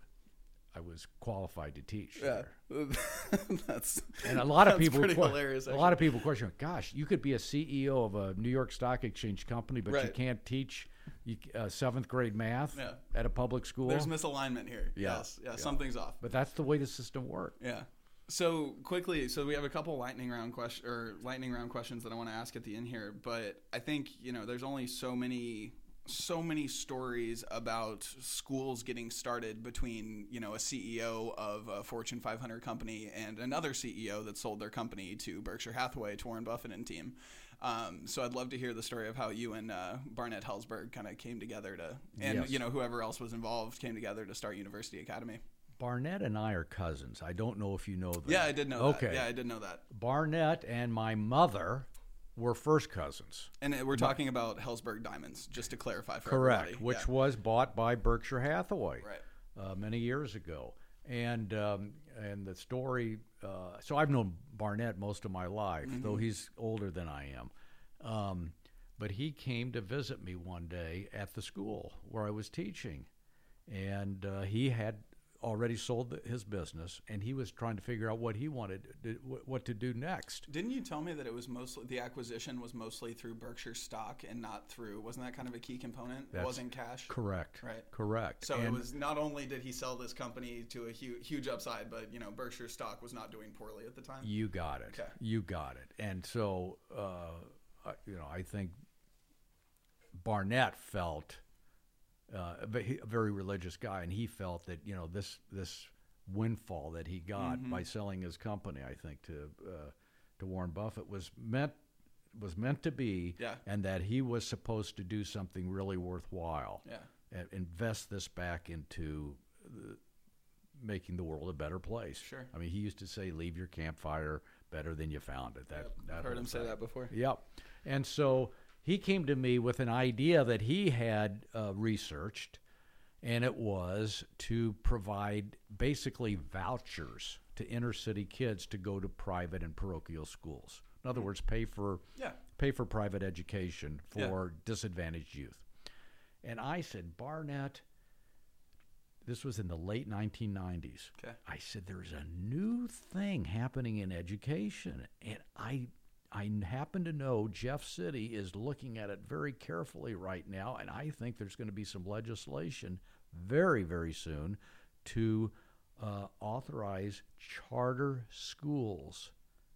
I was qualified to teach. Yeah, that's And a lot of people, pretty que- hilarious, a lot of people question, "Gosh, you could be a CEO of a New York Stock Exchange company, but you can't teach you, uh, seventh grade math Yeah. at a public school." there's misalignment here. Yeah, Yes, yeah, yeah. something's off. but that's the way the system works. Yeah. So quickly, so we have a couple lightning round question or lightning round questions that I want to ask at the end here, but I think you know there's only so many so many stories about schools getting started between you know a CEO of a Fortune 500 company and another CEO that sold their company to Berkshire Hathaway, to Warren Buffett and team. Um, so I'd love to hear the story of how you and uh, Barnett Helzberg kind of came together to, and Yes. you know whoever else was involved came together to start University Academy. Barnett and I are cousins. I don't know if you know that. Yeah, I did know Okay. that. Yeah, I did know that. Barnett and my mother were first cousins. And uh, we're talking about Helzberg Diamonds, just to clarify for Correct. everybody. Which Yeah. was bought by Berkshire Hathaway Right. uh, many years ago. And um, and the story. Uh, so I've known Barnett most of my life, though Mm-hmm. he's older than I am. Um, but he came to visit me one day at the school where I was teaching, and uh, he had already sold the, his business, and he was trying to figure out what he wanted, to, what- to do next. Didn't you tell me that it was mostly the acquisition was mostly through Berkshire stock and not through? Wasn't that kind of a key component? it wasn't cash. Correct. Right. Correct. So it was not only did he sell this company to a huge, huge upside, but you know Berkshire stock was not doing poorly at the time. You got it. Okay. You got it. And so, uh, you know, I think Barnett felt uh, a ve- a very religious guy, and he felt that you know this this windfall that he got Mm-hmm. by selling his company, I think to uh, to Warren Buffett was meant was meant to be, Yeah. and that he was supposed to do something really worthwhile Yeah. and invest this back into the, making the world a better place. Sure. I mean, he used to say, "Leave your campfire better than you found it." That, that I've heard him say that before. Yep. And so he came to me with an idea that he had uh, researched, and it was to provide basically vouchers to inner city kids to go to private and parochial schools. In other words, pay for Yeah. pay for private education Yeah. for disadvantaged youth. And I said, Barnett, This was in the late 1990s. Okay. I said, "There's a new thing happening in education," and I, I happen to know Jeff City is looking at it very carefully right now, and I think there's going to be some legislation very, very soon to uh, authorize charter schools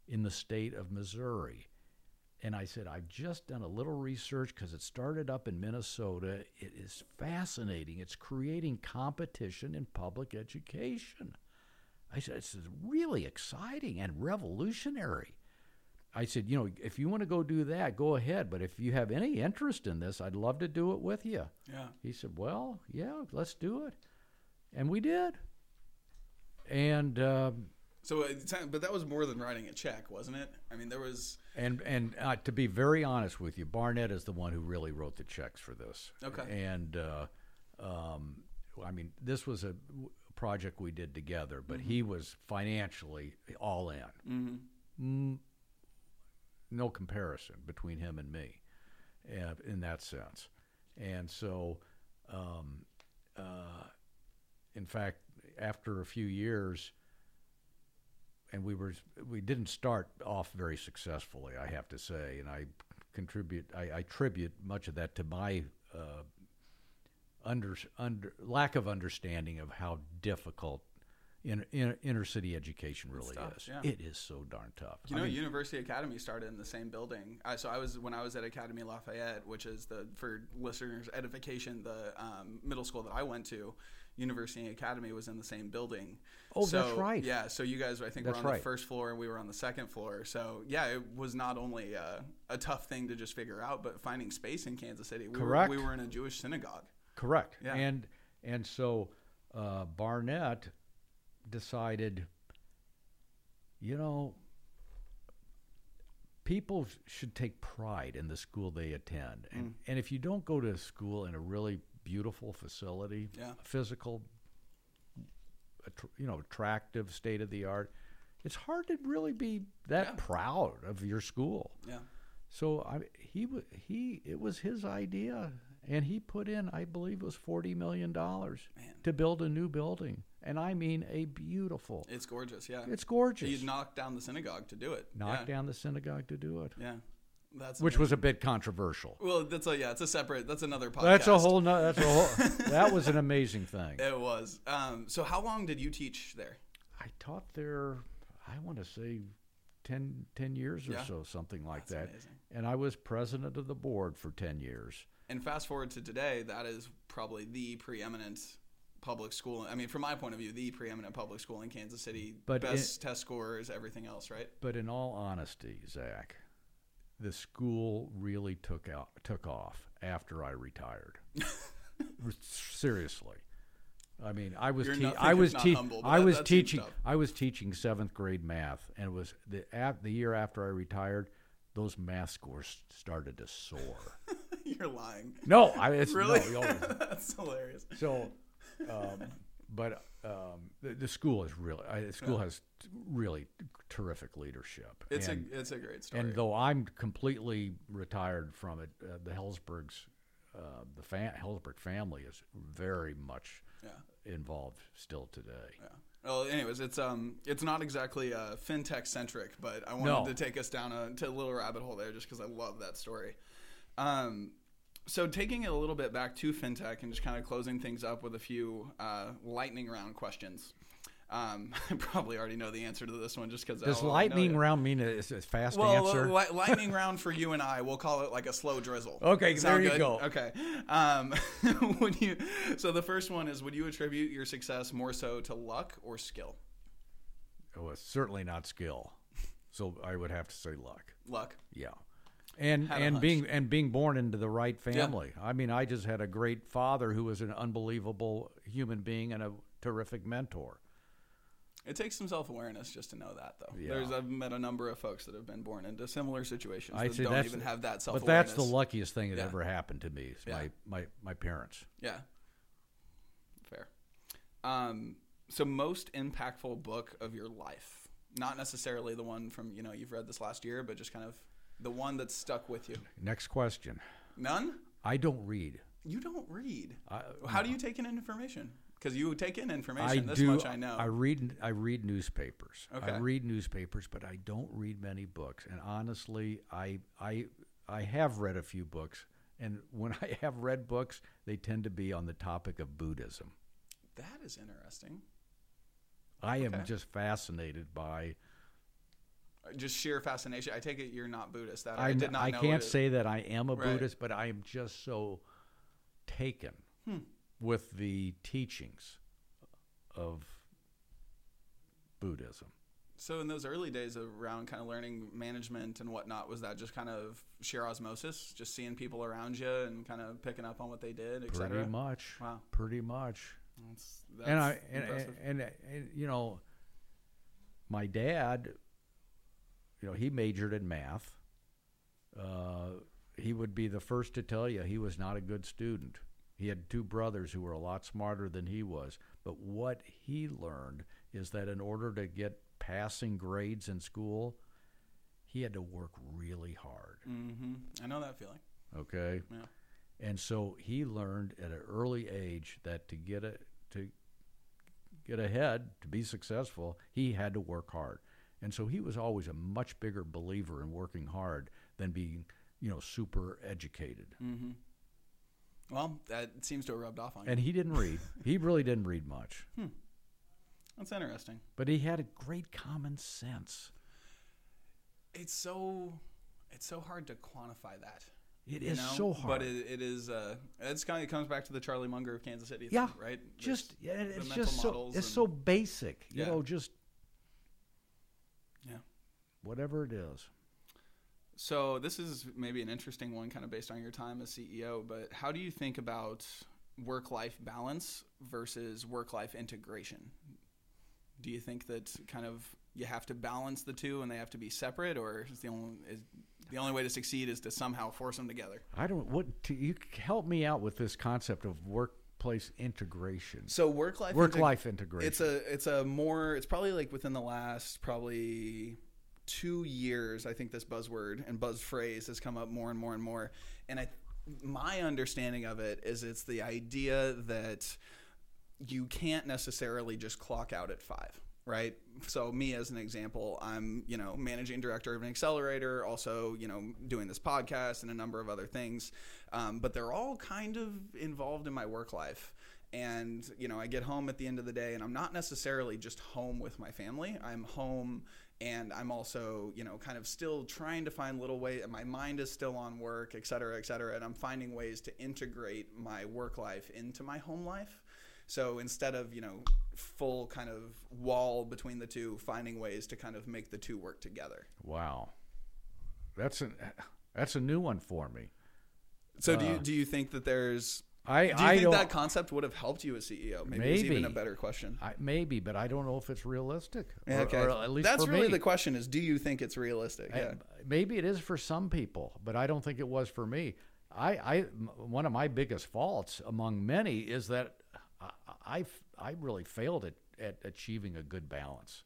in the state of Missouri. And I said, I've just done a little research because it started up in Minnesota. It is fascinating. It's creating competition in public education. I said, this is really exciting and revolutionary. I said, you know, if you want to go do that, go ahead. But if you have any interest in this, I'd love to do it with you. Yeah. He said, well, yeah, let's do it. And we did. And um, So, but that was more than writing a check, wasn't it? I mean, there was. And and uh, to be very honest with you, Barnett is the one who really wrote the checks for this. Okay. And uh, um, I mean, this was a project we did together, but he was financially all in. Mm, no comparison between him and me, uh, in that sense. And so, um, uh, in fact, after a few years, and we were we didn't start off very successfully, I have to say, and I contribute I, I attribute much of that to my uh, under, under lack of understanding of how difficult in, in, inner city education really tough, is. yeah. It is so darn tough. You I know, mean, University Academy started in the same building. I, so I was when I was at Academy Lafayette, which is the for listeners' edification, the um, middle school that I went to. University Academy was in the same building. Oh, so, that's right. Yeah, so you guys, I think, That's were on right. the first floor and we were on the second floor. So yeah, it was not only uh, a tough thing to just figure out, but finding space in Kansas City. We Correct. Were, we were in a Jewish synagogue. Correct. Yeah. And and so uh, Barnett decided, you know, people should take pride in the school they attend, and Mm. and if you don't go to a school in a really beautiful facility, Yeah. physical, you know, attractive, state of the art, it's hard to really be that Yeah. proud of your school. Yeah. So I, he he it was his idea, and he put in I believe it was forty million dollars to build a new building, and I mean a beautiful. It's gorgeous. Yeah. It's gorgeous. He knocked down the synagogue to do it. Knocked yeah. down the synagogue to do it, Yeah. That's which amazing. was a bit controversial. well. That's a yeah. It's a separate. That's another podcast. That's a whole. No, that's a whole. that was an amazing thing. It was. Um, so how long did you teach there? I taught there. I want to say 10, 10 years or Yeah. so, something like That's that. amazing. And I was president of the board for ten years. And fast forward to today, that is probably the preeminent public school. I mean, from my point of view, the preeminent public school in Kansas City. But best test scores, everything else, right? But in all honesty, Zach, the school really took out took off after I retired. Seriously, I mean, I was te- I was te- humble, I that- was that teaching. I was teaching seventh grade math, and it was the the year after I retired. Those math scores started to soar. You're lying. No, I it's Really? no, no, That's hilarious. so, um, but um, the, the school is really I, the school has t- really terrific leadership. It's and, a it's a great story. and though I'm completely retired from it, uh, the Helzbergs, uh, the fa- Helzberg family is very much yeah. involved still today. Yeah. Well, anyways, it's um, it's not exactly uh, fintech centric, but I wanted No. to take us down a, to a little rabbit hole there, just because I love that story. Um, so taking it a little bit back to fintech and just kind of closing things up with a few uh, lightning round questions. Um, I probably already know the answer to this one, just because Does lightning round mean it's a fast well, answer? li- lightning round for you and I. We'll call it like a slow drizzle. Okay, Sound there you good? go. Okay. Um, would you? So the first one is: Would you attribute your success more so to luck or skill? oh, it's certainly not skill. So I would have to say luck. Luck. Yeah. And and being and being born into the right family. I mean, I just had a great father who was an unbelievable human being and a terrific mentor. It takes some self awareness just to know that, though. Yeah. There's I've met a number of folks that have been born into similar situations I that say don't even have that self awareness. But that's the luckiest thing that Yeah. ever happened to me. Yeah. my, my my parents. Yeah. Fair. Um, so most impactful book of your life, not necessarily the one from you know you've read this last year, but just kind of the one that's stuck with you. Next question. None. I don't read. You don't read. I, How do you take in information? Because you take in I information. this do. much I know. I read. I read newspapers. Okay. I read newspapers, but I don't read many books. And honestly, I I I have read a few books, and when I have read books, they tend to be on the topic of Buddhism. that is interesting. I am just fascinated by. Just sheer fascination. I take it you're not Buddhist. That I, I, did not I can't say that I am a Right. Buddhist, but I am just so taken Hmm. with the teachings of Buddhism. So in those early days around kind of learning management and whatnot, was that just kind of sheer osmosis, just seeing people around you and kind of picking up on what they did, etc. Pretty much. Wow. Pretty much. That's, and I and, and, and, and you know, my dad, you know, he majored in math. Uh, he would be the first to tell you he was not a good student. He had two brothers who were a lot smarter than he was. But what he learned is that in order to get passing grades in school, he had to work really hard. Mhm. I know that feeling. Okay. Yeah. And so he learned at an early age that to get a, to get ahead, to be successful, he had to work hard. And so he was always a much bigger believer in working hard than being, you know, super educated. Mm-hmm. Well, that seems to have rubbed off on you. And he didn't read. he really didn't read much. That's interesting. But he had a great common sense. It's so it's so hard to quantify that. It is know? so hard. But it, it is. Uh, it's kind of it comes back to the Charlie Munger of Kansas City. yeah, thing, right. Just There's yeah, it's just so it's so basic. You Yeah. know, just. Whatever it is. So this is maybe an interesting one, kind of based on your time as CEO. But how do you think about work-life balance versus work-life integration? Do you think that kind of you have to balance the two and they have to be separate, or is the only is the only way to succeed is to somehow force them together? I don't. What to, you help me out with this concept of workplace integration, So work-life work life integration. It's a it's a more it's probably like within the last probably two years. I think this buzzword and buzz phrase has come up more and more and more. And I my understanding of it is it's the idea that you can't necessarily just clock out at five right so me as an example i'm you know managing director of an accelerator also you know doing this podcast and a number of other things um, but they're all kind of involved in my work life and you know i get home at the end of the day and i'm not necessarily just home with my family i'm home and i'm also you know kind of still trying to find little ways my mind is still on work et cetera et cetera and i'm finding ways to integrate my work life into my home life so instead of you know full kind of wall between the two finding ways to kind of make the two work together wow. That's an that's a new one for me. so do you uh, do you think that there's I do you. I think that concept would have helped you as ceo maybe, it's even a better question I, maybe, but I don't know if it's realistic. Or- okay or at least that's really me. the question is do you think it's realistic I- yeah maybe it is for some people, but I don't think it was for me. I, one of my biggest faults among many is that I, I, I really failed at, at achieving a good balance.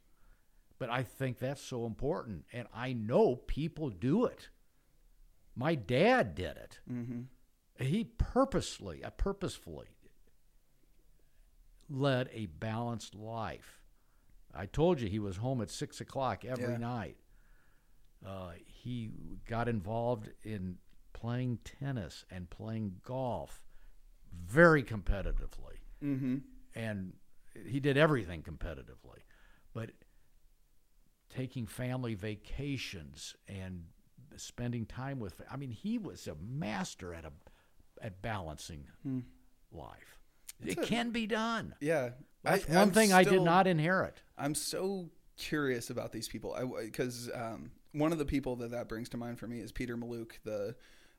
But I think that's so important, and I know people do it. My dad did it. mm-hmm. He purposely, uh, purposefully led a balanced life. I told you he was home at six o'clock every Yeah. night. Uh, he got involved in playing tennis and playing golf very competitively, Mm-hmm. and he did everything competitively. But taking family vacations and spending time with I mean he was a master at a at balancing life. It a- can be done. yeah That's I- one I'm thing I did not inherit. I'm so curious about these people. Because um, one of the people that that brings to mind for me is Peter Mallouk, the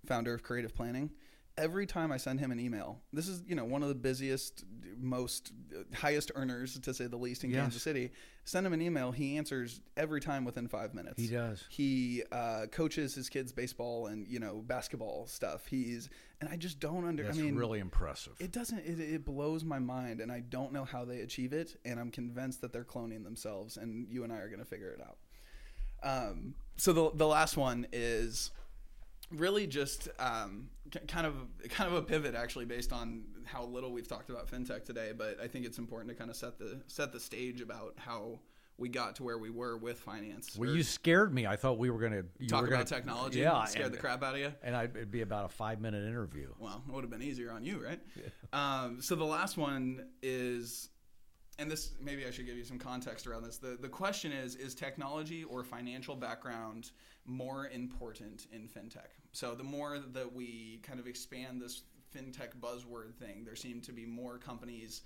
founder of Creative Planning. Every time I send him an email, this is you know one of the busiest, most highest earners to say the least in Yes. Kansas City. Send him an email, he answers every time within five minutes. He does. He uh, coaches his kids baseball and you know basketball stuff. He's and I just don't under. That's I mean, really impressive. it doesn't. It, it blows my mind, and I don't know how they achieve it. And I'm convinced that they're cloning themselves, and you and I are going to figure it out. Um, so the the last one is really just um, kind of kind of a pivot actually based on how little we've talked about fintech today. But I think it's important to kind of set the set the stage about how we got to where we were with finance. Well, you scared me. I thought we were going to talk were about gonna, technology, Yeah, scared and, the crap out of you. And I'd, it'd be about a five minute interview. Well, it would have been easier on you, right? Um, so the last one is, and this maybe I should give you some context around this. The the question is: Is technology or financial background more important in fintech? So the more that we kind of expand this fintech buzzword thing, there seem to be more companies.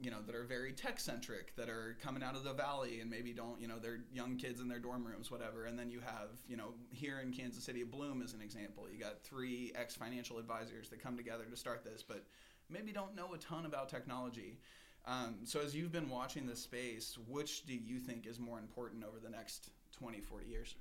You know that are very tech centric that are coming out of the valley and maybe don't you know they're young kids in their dorm rooms whatever and then you have you know here in Kansas City Bloom as an example you got three ex financial advisors that come together to start this but maybe don't know a ton about technology. Um, so as you've been watching this space, which do you think is more important over the next 20, 40 years?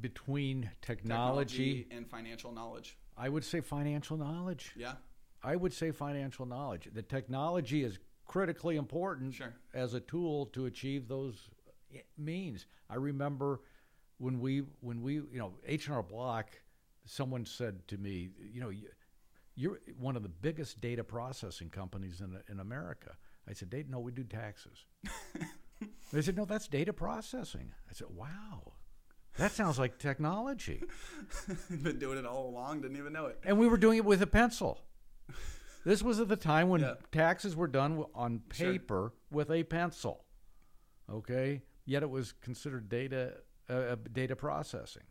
Between technology, and financial knowledge. I would say financial knowledge. Yeah. I would say financial knowledge. The technology is critically important Sure. as a tool to achieve those means. I remember when we when we you know H and R Block, someone said to me, you know, you- you're one of the biggest data processing companies in in America. I said, "Data? No, we do taxes." they said, "No, that's data processing." I said, "Wow." That sounds like technology. Been doing it all along, didn't even know it. And we were doing it with a pencil. This was at the time when Yeah. taxes were done on Sure. paper with a pencil. Okay, yet it was considered data uh, uh, data processing,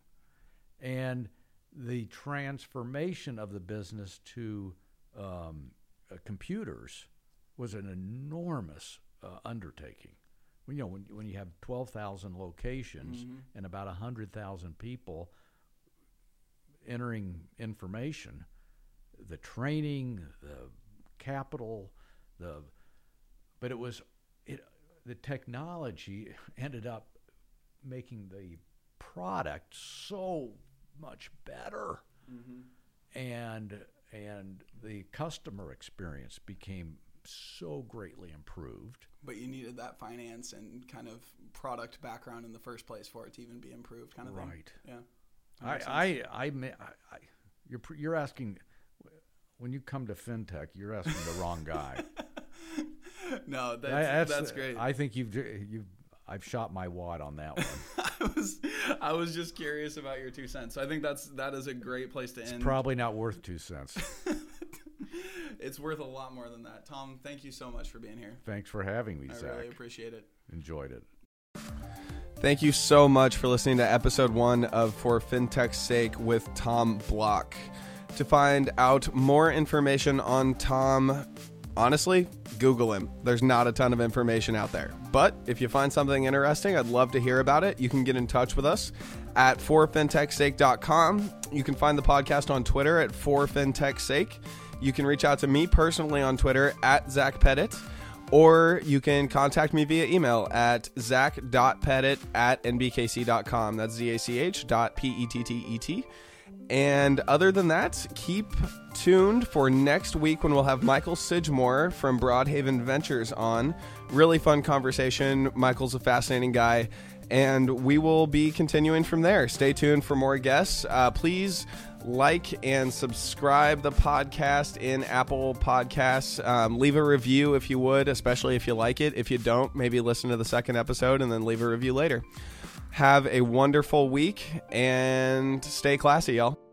and the transformation of the business to um, uh, computers was an enormous uh, undertaking. When, you know, when, when you have twelve thousand locations and about hundred thousand people entering information, the training, the capital, the but it was it the technology ended up making the product so much better. And and the customer experience became so greatly improved But you needed that finance and kind of product background in the first place for it to even be improved, kind of thing. Right. Yeah. I. I, I, I, I, you're, you're asking, when you come to fintech, you're asking the wrong guy. no, that's, I- that's, great. I think you've, you've, I've shot my wad on that one. I was I was just curious about your two cents. So I think that's that is a great place to end. Probably not worth two cents. it's worth a lot more than that. Tom, thank you so much for being here. Thanks for having me, sir. I Zach. really appreciate it. Enjoyed it. Thank you so much for listening to episode one of For FinTech's Sake with Tom Block. To find out more information on Tom, honestly, Google him. There's not a ton of information out there. But if you find something interesting, I'd love to hear about it. You can get in touch with us at forfintechsake.com. You can find the podcast on Twitter at forfintechsake. You can reach out to me personally on Twitter at Zach Pettit or you can contact me via email at zach.pettit at nbkc.com. That's Z-A-C-H dot P-E-T-T-E-T. And other than that, keep tuned for next week when we'll have Michael Sidgmore from Broadhaven Ventures on. Really fun conversation. Michael's a fascinating guy. And we will be continuing from there. Stay tuned for more guests. Uh, please like and subscribe the podcast in Apple Podcasts. Um, leave a review if you would, especially if you like it. If you don't, maybe listen to the second episode and then leave a review later. Have a wonderful week and stay classy, y'all.